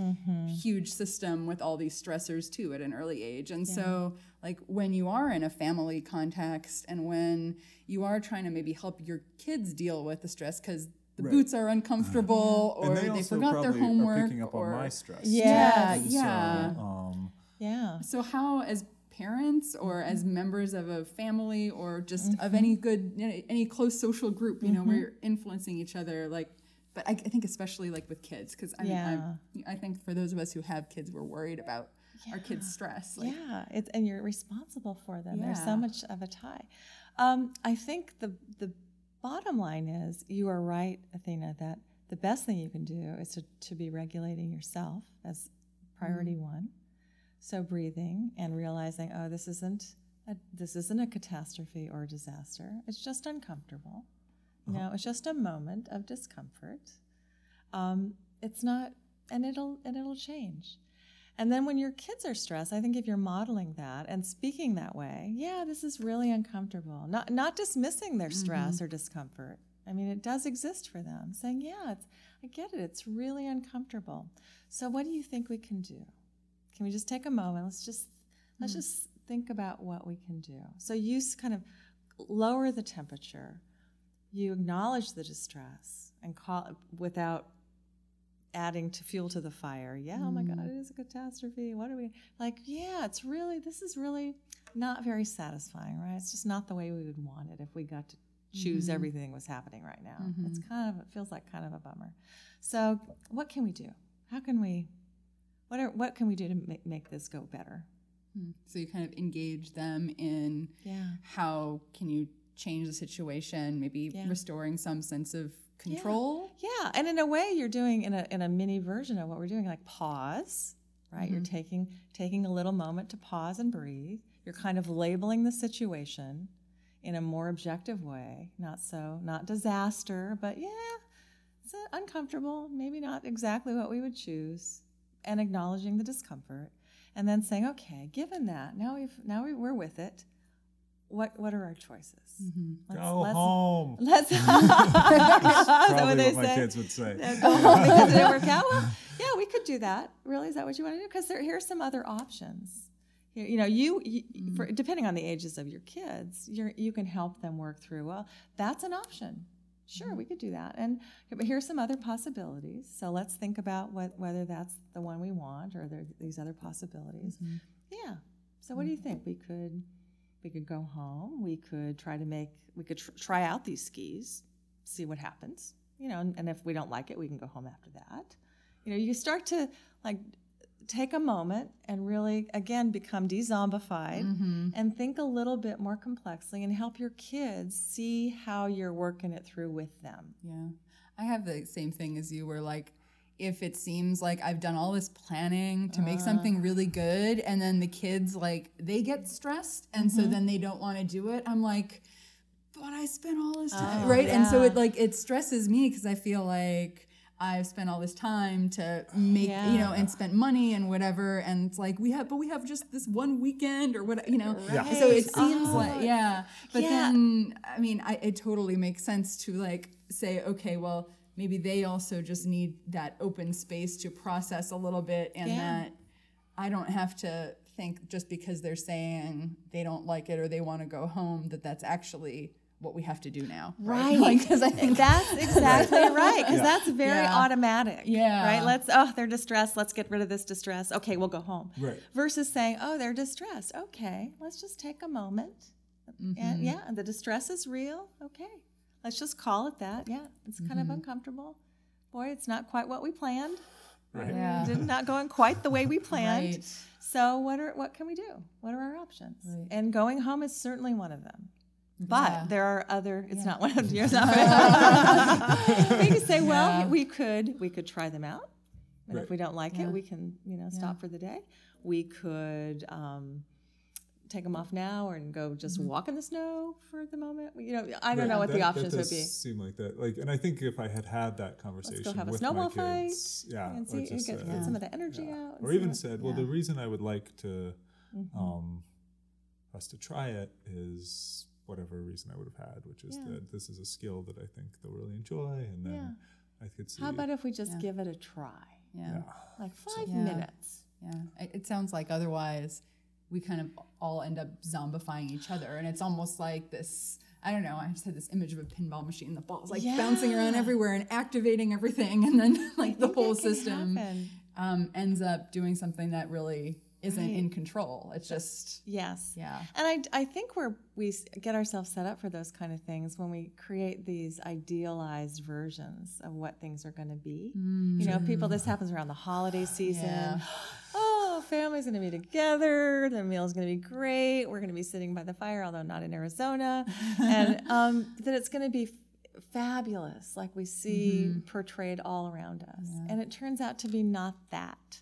huge system with all these stressors too at an early age. And so, like, when you are in a family context and when you are trying to maybe help your kids deal with the stress because the Right. boots are uncomfortable or and they, they, also forgot their homework are picking up or on my stress yeah, Yes. yeah. so, um Yeah. So how, as parents or as Mm-hmm. members of a family or just of any good, any close social group, you know, Mm-hmm. where you're influencing each other, like, but I, I think especially like with kids, because I mean, Yeah. I, I think for those of us who have kids, we're worried about our kids' stress. Like, yeah, it's and you're responsible for them. There's so much of a tie. Um, I think the the bottom line is you are right, Athena, that the best thing you can do is to, to be regulating yourself as priority one. So breathing and realizing, oh, this isn't a, this isn't a catastrophe or a disaster. It's just uncomfortable. You know, it's just a moment of discomfort. Um, it's not, and it'll and it'll change. And then when your kids are stressed, I think if you're modeling that and speaking that way, yeah, this is really uncomfortable. Not not dismissing their stress mm-hmm. or discomfort. I mean, it does exist for them. Saying, yeah, it's, I get it. It's really uncomfortable. So what do you think we can do? Can we just take a moment? Let's just let's mm. just think about what we can do. So you kind of lower the temperature. You acknowledge the distress and call without adding to fuel to the fire. Yeah, oh my God, mm. it is a catastrophe. What are we like? Yeah, it's really, this is really not very satisfying, right? It's just not the way we would want it if we got to choose mm-hmm. everything was happening right now. Mm-hmm. It's kind of, it feels like kind of a bummer. So, what can we do? How can we, what, are, what can we do to make, make this go better? Hmm. So you kind of engage them in Yeah. how can you change the situation, maybe Yeah. restoring some sense of control. Yeah, and in a way, you're doing in a in a mini version of what we're doing, like pause. Right, you're mm-hmm. taking taking a little moment to pause and breathe. You're kind of labeling the situation in a more objective way, not so not disaster, but yeah, it's uncomfortable, maybe not exactly what we would choose, and acknowledging the discomfort, and then saying, okay, given that, now we've now we, we're with it. What what are our choices? Mm-hmm. Let's, Go let's, home. Let's. Is that Probably what they what my say? kids would say. Yeah, go home because it didn't work out. Well, yeah, we could do that. Really, is that what you want to do? Because there, here's some other options. You, you know, you, you mm-hmm. for, depending on the ages of your kids, you're, you can help them work through. Well, that's an option. Sure, we could do that. And but here's some other possibilities. So let's think about what, whether that's the one we want or there these other possibilities. Mm-hmm. Yeah. So what do you think? We could we could go home. We could try to make we could tr- try out these skis, see what happens. You know, and, and if we don't like it, we can go home after that. You know, you start to like take a moment and really again become de-zombified mm-hmm. and think a little bit more complexly and help your kids see how you're working it through with them. Yeah. I have the same thing as you where like if it seems like I've done all this planning to make uh. something really good and then the kids like they get stressed and so mm-hmm. then they don't want to do it, I'm like but I spent all this oh, time, right? And so it like it stresses me because I feel like I've spent all this time to make, you know, and spent money and whatever. And it's like we have, but we have just this one weekend or what, you know. Yeah. So it Right. seems Oh, like, yeah. But yeah. then, I mean, I, it totally makes sense to like say, okay, well, maybe they also just need that open space to process a little bit, and Yeah. that I don't have to think just because they're saying they don't like it or they want to go home that that's actually what we have to do now. Right. Like, because I think That's exactly right. Because that's very Yeah. automatic. Yeah. Right. Let's, oh, they're distressed. Let's get rid of this distress. Okay, we'll go home. Right. Versus saying, oh, they're distressed. Okay, let's just take a moment. Mm-hmm. And yeah, the distress is real. Okay. Let's just call it that. Yeah. It's kind Mm-hmm. of uncomfortable. Boy, it's not quite what we planned. Right. Yeah. Did not going quite the way we planned. Right. So what are what can we do? What are our options? Right. And going home is certainly one of them. But Yeah. there are other. It's not one of yours. we can say, well, Yeah. we could we could try them out, and if we don't like Yeah. it, we can you know stop for the day. We could um, take them off now and go just Mm-hmm. walk in the snow for the moment. You know, I don't Right, know what the options that would be. Seem like that. Like, and I think if I had had that conversation have a with snowball my fight kids, yeah, and or see, and just get, said- get some of the energy yeah. out. or even what- said, well, yeah. the reason I would like to Mm-hmm. um, us to try it is whatever reason I would have had, which is Yeah. that this is a skill that I think they'll really enjoy, and then Yeah. I could see. How about if we just Yeah. give it a try, yeah. yeah, like five Yeah. minutes? Yeah, it, it sounds like otherwise we kind of all end up zombifying each other, and it's almost like this. I don't know. I just had this image of a pinball machine. The ball's like bouncing around everywhere and activating everything, and then like the whole system um, ends up doing something that really isn't Right. in control. It's just Yes. yeah, And I, I think where we get ourselves set up for those kind of things when we create these idealized versions of what things are going to be. You know, people, this happens around the holiday season. Yeah. Oh, family's going to be together. The meal's going to be great. We're going to be sitting by the fire, although not in Arizona. and um, that it's going to be f- fabulous, like we see portrayed all around us. And it turns out to be not that.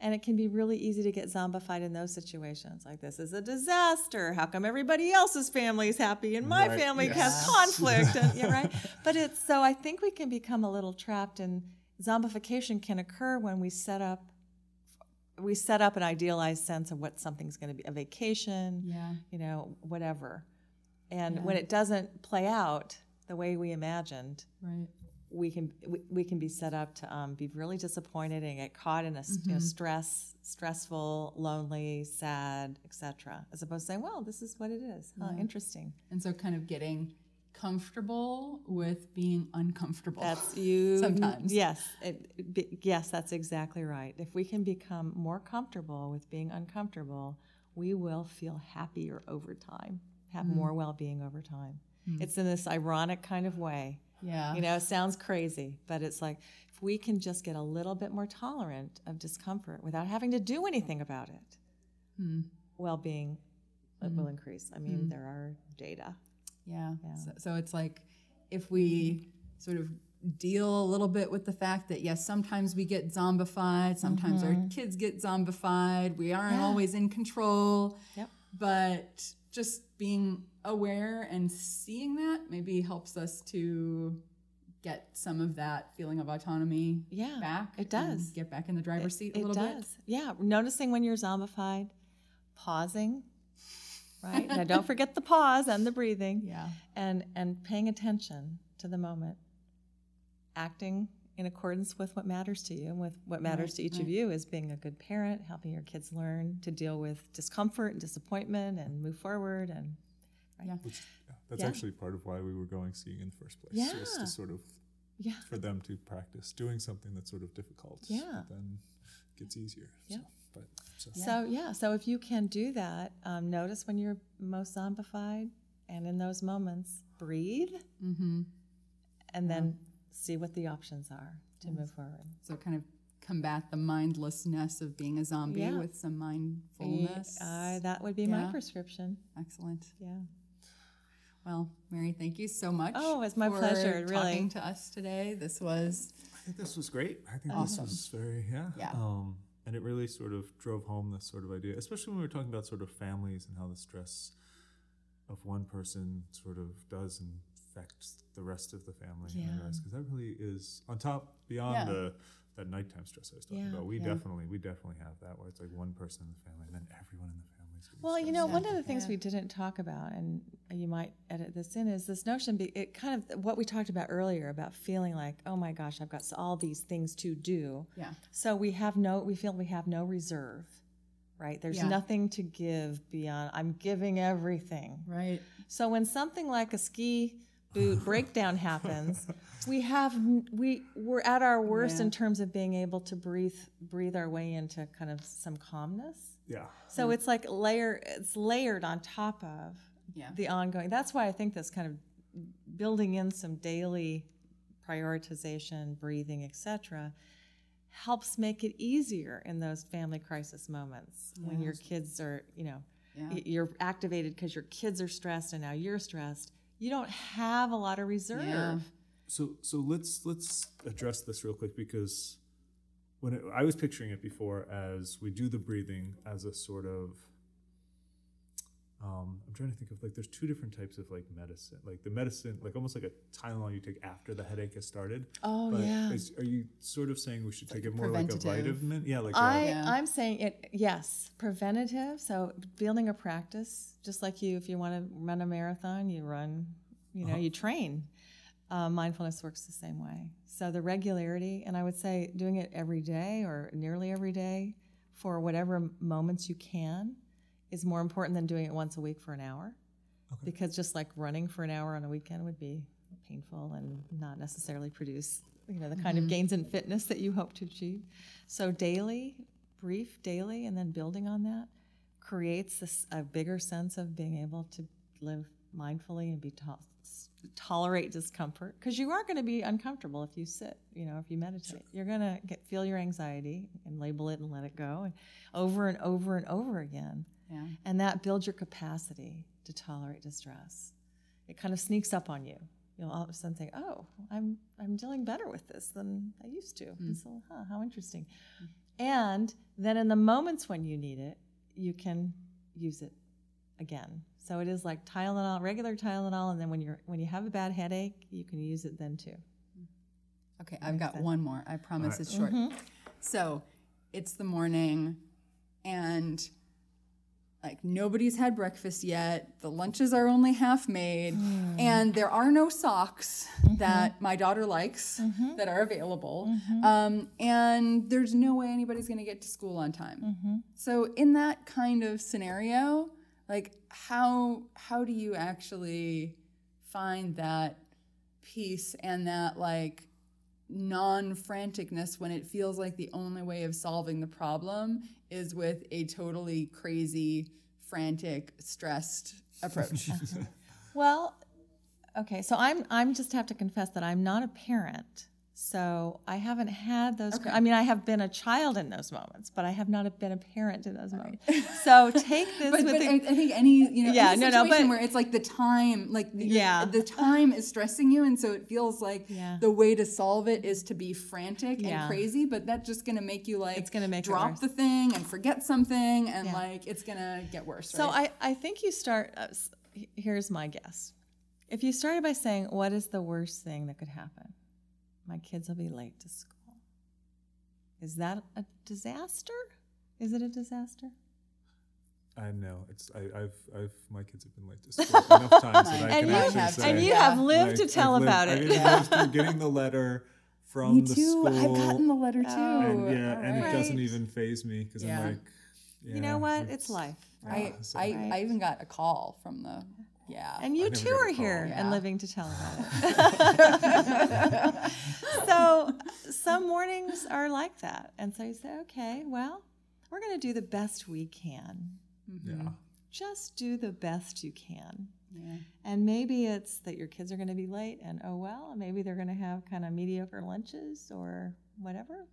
And it can be really easy to get zombified in those situations. Like, this is a disaster. How come everybody else's family is happy and my Right, family yes. has conflict? And, yeah, right? But it's so I think we can become a little trapped, and zombification can occur when we set up. We set up an idealized sense of what something's going to be a vacation, yeah, you know, whatever. And when it doesn't play out the way we imagined, right. we can we, we can be set up to um, be really disappointed and get caught in a s- you know, stress, stressful, lonely, sad, etc. As opposed to saying, "Well, this is what it is. Huh, Interesting." And so, kind of getting comfortable with being uncomfortable. That's you. Sometimes. yes, it, be- yes, that's exactly right. If we can become more comfortable with being uncomfortable, we will feel happier over time, have mm. more well-being over time. Mm. It's in this ironic kind of way. yeah, You know, it sounds crazy, but it's like if we can just get a little bit more tolerant of discomfort without having to do anything about it, hmm. well being will mm. increase. I mean, there are data. Yeah. So, so it's like if we sort of deal a little bit with the fact that yes, sometimes we get zombified, sometimes our mm-hmm. kids get zombified, we aren't always in control. Yep. But just being aware and seeing that maybe helps us to get some of that feeling of autonomy Yeah, back. it does. get back in the driver's seat a it little does. bit. Yeah, noticing when you're zombified, pausing, right? now don't forget the pause and the breathing. Yeah. and and paying attention to the moment acting in accordance with what matters to you and with what matters Right, to each of you is being a good parent helping your kids learn to deal with discomfort and disappointment and move forward and Which, yeah, that's Yeah. actually part of why we were going skiing in the first place. Was Yeah. to sort of yeah for them to practice doing something that's sort of difficult. Yeah. But then gets easier. Yeah. So, but so so yeah so if you can do that um, notice when you're most zombified and in those moments breathe Mm-hmm. and then see what the options are to move forward So kind of combat the mindlessness of being a zombie Yeah. with some mindfulness. I, that would be my prescription Excellent. yeah Well, Mary, thank you so much. Oh, it's my for pleasure, really. Talking to us today. This was I think this was great. I think Awesome. this was very yeah. Yeah. Um, and it really sort of drove home this sort of idea, especially when we were talking about sort of families and how the stress of one person sort of does infect the rest of the family. Yeah. Because that really is on top beyond Yeah. the that nighttime stress I was talking Yeah. about. We definitely we definitely have that where it's like one person in the family and then everyone in the family is getting Well, you know, Yeah. one of the things Yeah. we didn't talk about, and you might edit this in, is this notion. Be, it kind of what we talked about earlier about feeling like, oh my gosh, I've got all these things to do. yeah. So we have no, we feel we have no reserve, right? There's Yeah. nothing to give beyond. I'm giving everything. Right. So when something like a ski boot breakdown happens, we have we we're at our worst Yeah. in terms of being able to breathe breathe our way into kind of some calmness. yeah. So it's like layer it's layered on top of Yeah. the ongoing. That's why I think this kind of building in some daily prioritization, breathing, etc., helps make it easier in those family crisis moments when your kids are, you know, Yeah. you're activated because your kids are stressed and now you're stressed. You don't have a lot of reserve. Yeah. So so let's let's address this real quick because when it, I was picturing it before as we do the breathing as a sort of um, I'm trying to think of like there's two different types of like medicine like the medicine like almost like a Tylenol you take after the headache has started. Oh but yeah. is, are you sort of saying we should take Like it more like a vitamin? Yeah, like I, a, Yeah. I'm saying it, yes, preventative. So building a practice, just like you, if you want to run a marathon, you run, you know, you train. Uh, mindfulness works the same way. So the regularity, and I would say doing it every day or nearly every day for whatever moments you can is more important than doing it once a week for an hour. Because just like running for an hour on a weekend would be painful and not necessarily produce, you know, the kind of mm-hmm. gains in fitness that you hope to achieve. So daily, brief daily, and then building on that creates this, a bigger sense of being able to live mindfully and be to- tolerate discomfort. Because you are going to be uncomfortable if you sit you know if you meditate. You're going to feel your anxiety and label it and let it go and over and over and over again Yeah. and that builds your capacity to tolerate distress. It kind of sneaks up on you. You'll all of a sudden think, "Oh, I'm I'm dealing better with this than I used to." Hmm. And So, huh, how interesting. And then in the moments when you need it, you can use it again. So it is like Tylenol, regular Tylenol, and then when you're when you have a bad headache, you can use it then too. Okay, I've got one more. I promise Alright. it's short. Mm-hmm. So it's the morning and like nobody's had breakfast yet. The lunches are only half made hmm. and there are no socks mm-hmm. that my daughter likes mm-hmm. that are available. Mm-hmm. Um, and there's no way anybody's going to get to school on time. So in that kind of scenario, like how how do you actually find that peace and that like non-franticness when it feels like the only way of solving the problem is with a totally crazy frantic stressed approach Well, okay, so I'm I'm just have to confess that I'm not a parent. So I haven't had those. I mean, I have been a child in those moments, but I have not been a parent in those moments. So take this but, with but a- I, think any you know Yeah, no, no, situation but- where it's like the time like the, Yeah. the time is stressing you and so it feels like Yeah. the way to solve it is to be frantic Yeah. and crazy but that's just gonna make you like It's gonna make drop the thing and forget something and Yeah. like it's gonna get worse So right? I, I think you start, uh, here's my guess. If you started by saying, what is the worst thing that could happen? My kids will be late to school. Is that a disaster? Is it a disaster? I know it's I, I've I've my kids have been late to school enough times that I And can you- actually have- say. and you have lived to tell I've lived- about I've it. lived through getting the letter from Me the too. school. I've gotten the letter too. Oh, and yeah, and it doesn't even phase me because Yeah. I'm like, you know what? It's life. I, right? so- I, I even got a call from the yeah. And you too are here call. and living to tell about it. so some mornings are like that. And so you say, okay, well, we're going to do the best we can. yeah. Just do the best you can. yeah. And maybe it's that your kids are going to be late and oh well, maybe they're going to have kind of mediocre lunches or whatever.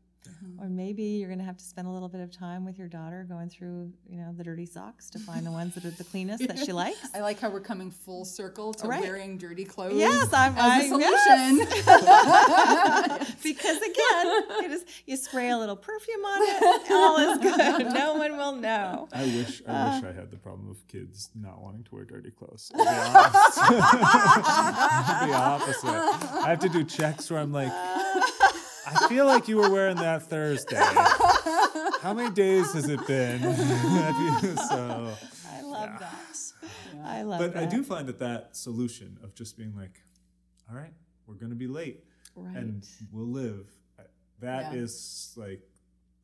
Or maybe you're going to have to spend a little bit of time with your daughter going through, you know, the dirty socks to find the ones that are the cleanest that she likes. I like how we're coming full circle to Right. wearing dirty clothes. Yes, I'm- as I- a solution. because again, you you spray a little perfume on it, and all is good. No one will know. I wish I Uh. wish I had the problem of kids not wanting to wear dirty clothes. I'll be the opposite. I have to do checks where I'm like, I feel like you were wearing that Thursday. How many days has it been? So, I love that. I love but that. But I do find that that solution of just being like, all right, we're going to be late Right. and we'll live. Uh, that Yeah. is like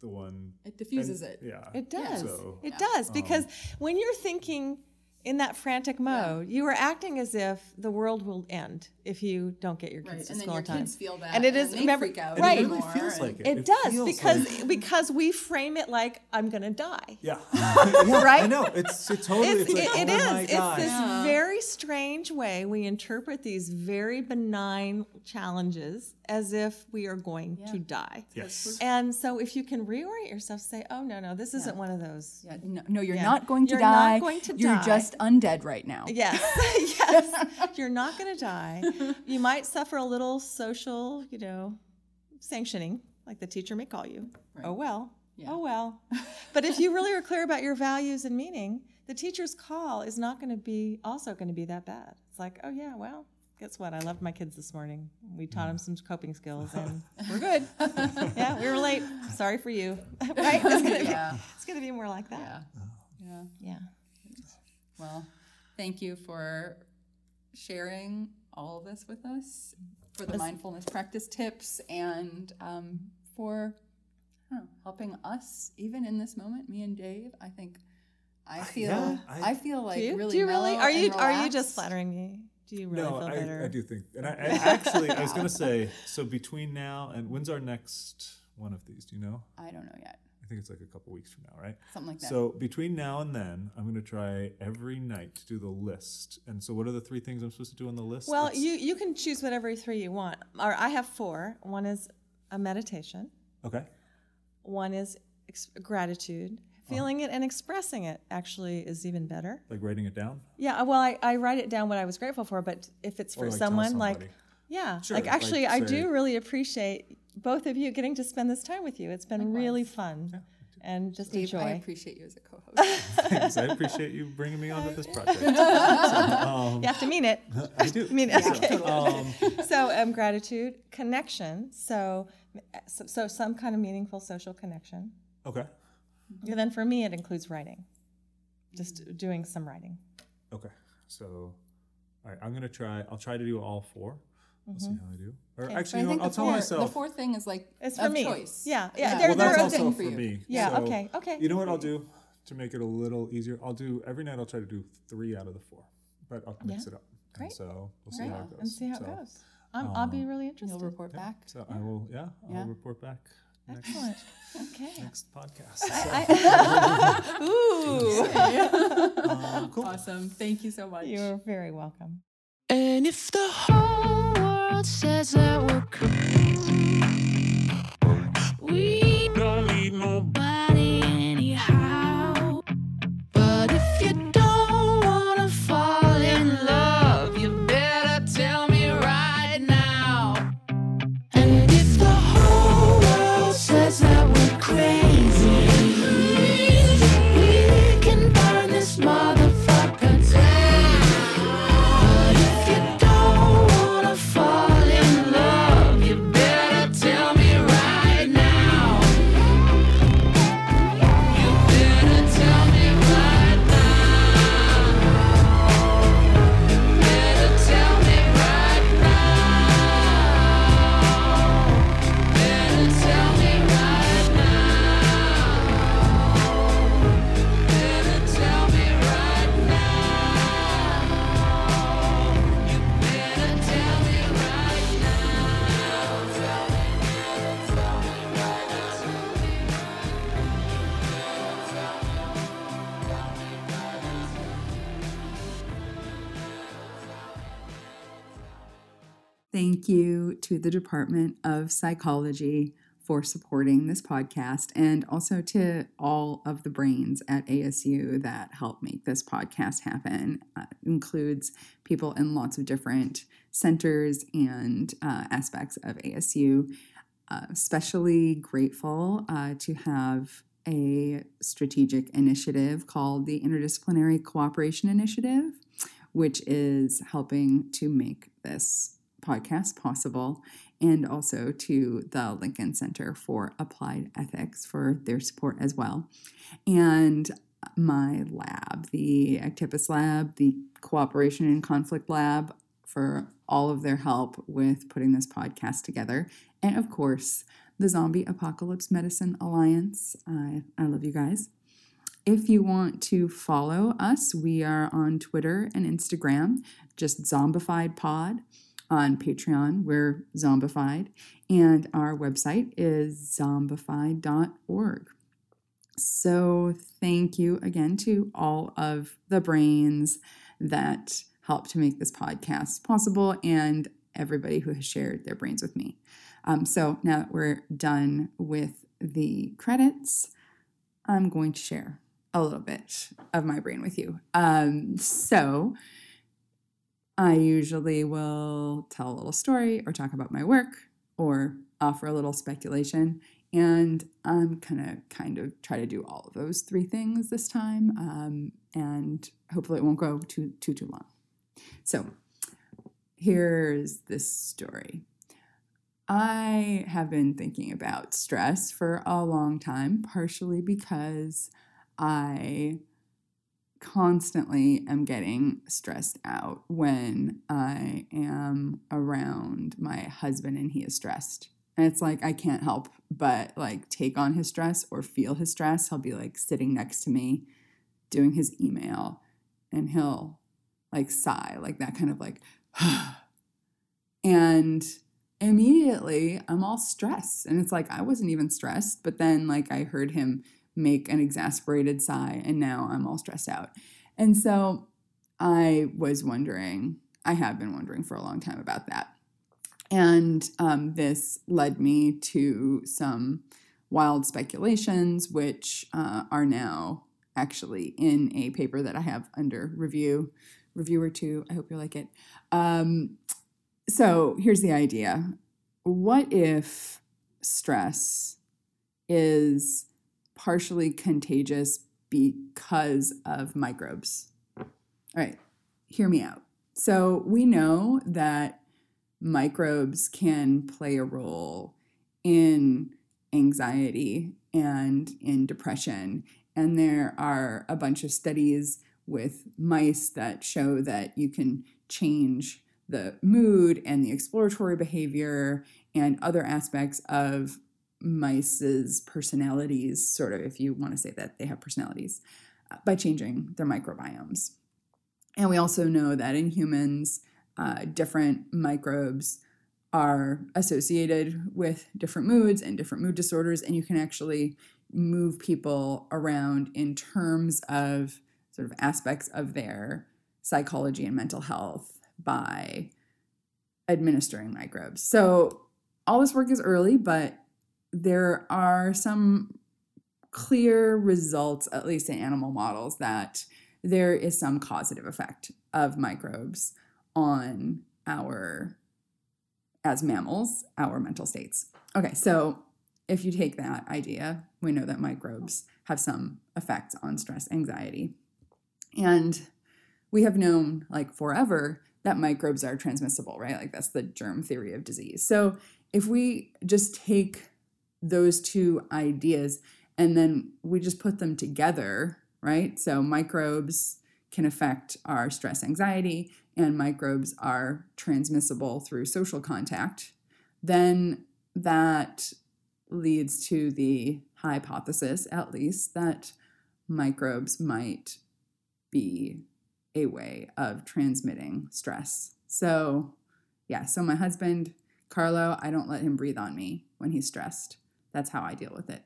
the one. It diffuses and- it. Yeah. It does. So, it does um, because when you're thinking in that frantic mode, you are acting as if the world will end if you don't get your kids Right. to And school on time. kids feel that. And it then is- they remember- freak out and Right. it really feels like it. It, does because like- because we frame it like I'm gonna die. Yeah. yeah. Right? I know. It's it totally. It's, It's, like, it, it oh is. my It's gosh. this Yeah. very strange way we interpret these very benign challenges as if we are going to die. Yes. And so if you can reorient yourself, say, oh, no, no, this isn't one of those. Yeah, no, no, you're Yeah. not going to You're not going to you're die. just undead right now. Yes, yes. You're not going to die. You might suffer a little social, you know, sanctioning, like the teacher may call you. Oh, well. Yeah. Oh, well. But if you really are clear about your values and meaning, the teacher's call is not going to be also going to be that bad. It's like, oh, yeah, well, guess what? I loved my kids this morning. We taught them some coping skills and we're good. yeah, we were late. Sorry for you. right? It's going to be, Yeah. it's going to be more like that. Yeah. Yeah. Yeah. Well, thank you for sharing all of this with us, for the mindfulness practice tips, and um, for I know, helping us even in this moment. Me and Dave, I think I feel yeah, I, I- feel like Do you, really do you really? Are you and are you just flattering me? Do you really no, feel better? I, I do think, and I, I actually I was gonna say so between now and when's our next one of these? Do you know? I don't know yet. I think it's like a couple weeks from now, right? Something like that. So between now and then, I'm gonna try every night to do the list. And so, what are the three things I'm supposed to do on the list? Well, It's- you you can choose whatever three you want. Or I have four. One is a meditation. okay. One is ex- gratitude. Feeling it and expressing it actually is even better. Like writing it down. Yeah, well, I, I write it down what I was grateful for, but if it's for like, someone, like, yeah, Sure, like like, actually, I do really appreciate both of you getting to spend this time with you. It's been really fun and just Dave, a I joy. appreciate you as a co-host. Thanks. I appreciate you bringing me onto this project. So, um, You have to mean it. I do. mean it. Okay. Um, so um, gratitude, connection. So, so so some kind of meaningful social connection. okay. And then for me, it includes writing, just mm-hmm. doing some writing. Okay. So, all right, I'm gonna try. I'll try to do all 4 We'll see mm-hmm. how I do. Or Okay. Actually, you know, I'll tell fourth, myself. the fourth thing is like It's for me. choice. Yeah, yeah, Yeah. they're- well, they're that's a also thing for for you. me. Yeah, So, okay, okay. You know what I'll do to make it a little easier? I'll do every night. I'll try to do three out of the four, but I'll mix Yeah. it up. Great. And so we'll see Great. how it goes. And see how So, it goes. I'm, I'll be um, really interested. You'll report back. So I will. Yeah, I'll Yeah. report back next, Excellent. Okay. next podcast. Ooh. Um, cool. Awesome. Thank you so much. You're very welcome. And if the whole world says that we're cool, we the Department of Psychology for supporting this podcast and also to all of the brains at ASU that help make this podcast happen. Uh, includes people in lots of different centers and uh, aspects of ASU. Uh, especially grateful uh, to have a strategic initiative called the Interdisciplinary Cooperation Initiative, which is helping to make this podcast possible, and also to the Lincoln Center for Applied Ethics for their support as well. And my lab, the Aktipis Lab, the Cooperation and Conflict Lab, for all of their help with putting this podcast together. And of course, the Zombie Apocalypse Medicine Alliance. I, I love you guys. If you want to follow us, we are on Twitter and Instagram, just Zombified Pod. On Patreon, we're Zombified, and our website is zombified.org. So, thank you again to all of the brains that help to make this podcast possible and everybody who has shared their brains with me. Um, so now that we're done with the credits, I'm going to share a little bit of my brain with you. Um, so I usually will tell a little story or talk about my work or offer a little speculation. And I'm gonna kind of try to do all of those three things this time, um, and hopefully it won't go too too too long. So here's this story. I have been thinking about stress for a long time, partially because I constantly am getting stressed out when I am around my husband and he is stressed. And it's like I can't help but like take on his stress or feel his stress. He'll be like sitting next to me doing his email and he'll like sigh, like that kind of like and immediately I'm all stressed. And it's like I wasn't even stressed, but then like I heard him make an exasperated sigh and now I'm all stressed out. And so I was wondering, I have been wondering for a long time about that. And um, this led me to some wild speculations, which uh, are now actually in a paper that I have under review. Reviewer two, I hope you like it. Um, so here's the idea What if stress is partially contagious because of microbes? All right, hear me out. So we know that microbes can play a role in anxiety and in depression. And there are a bunch of studies with mice that show that you can change the mood and the exploratory behavior and other aspects of mice's personalities, sort of, if you want to say that they have personalities, uh, by changing their microbiomes. And we also know that in humans, uh, different microbes are associated with different moods and different mood disorders, and you can actually move people around in terms of sort of aspects of their psychology and mental health by administering microbes. So all this work is early, but there are some clear results, at least in animal models, that there is some causative effect of microbes on our, as mammals, our mental states. Okay, so if you take that idea, we know that microbes have some effects on stress anxiety. And we have known like forever that microbes are transmissible, right? Like that's the germ theory of disease. So if we just take those two ideas and then we just put them together, right? So microbes can affect our stress anxiety and microbes are transmissible through social contact, then that leads to the hypothesis, at least, that microbes might be a way of transmitting stress. So, yeah, so my husband, Carlo, I don't let him breathe on me when he's stressed. That's how I deal with it.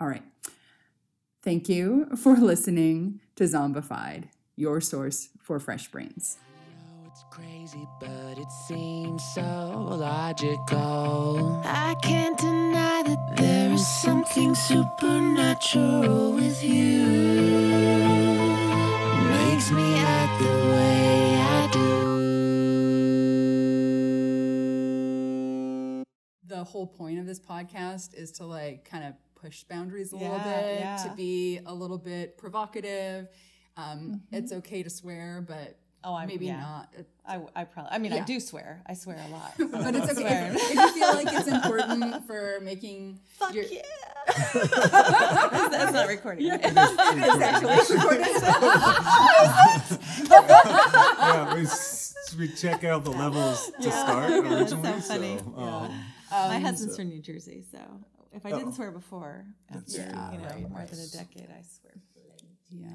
All right. Thank you for listening to Zombified, your source for fresh brains. It's crazy, but it seems so logical. I can't deny that there is something supernatural with you. Makes me act the way whole point of this podcast is to like kind of push boundaries a little bit, yeah. to be a little bit provocative. Um, It's okay to swear, but Oh, I- maybe yeah. not. I, I probably, I mean, Yeah. I do swear. I swear a lot. But it's okay if, if you feel like it's important for making. Fuck your- yeah. That's not recording. right? yeah, we, s- we check out the levels to start That's originally. so funny. So, Yeah. Um, My husband's from New Jersey, so if I didn't Oh. swear before, after Yeah, you know right, more right. than a decade, I swear. Yeah.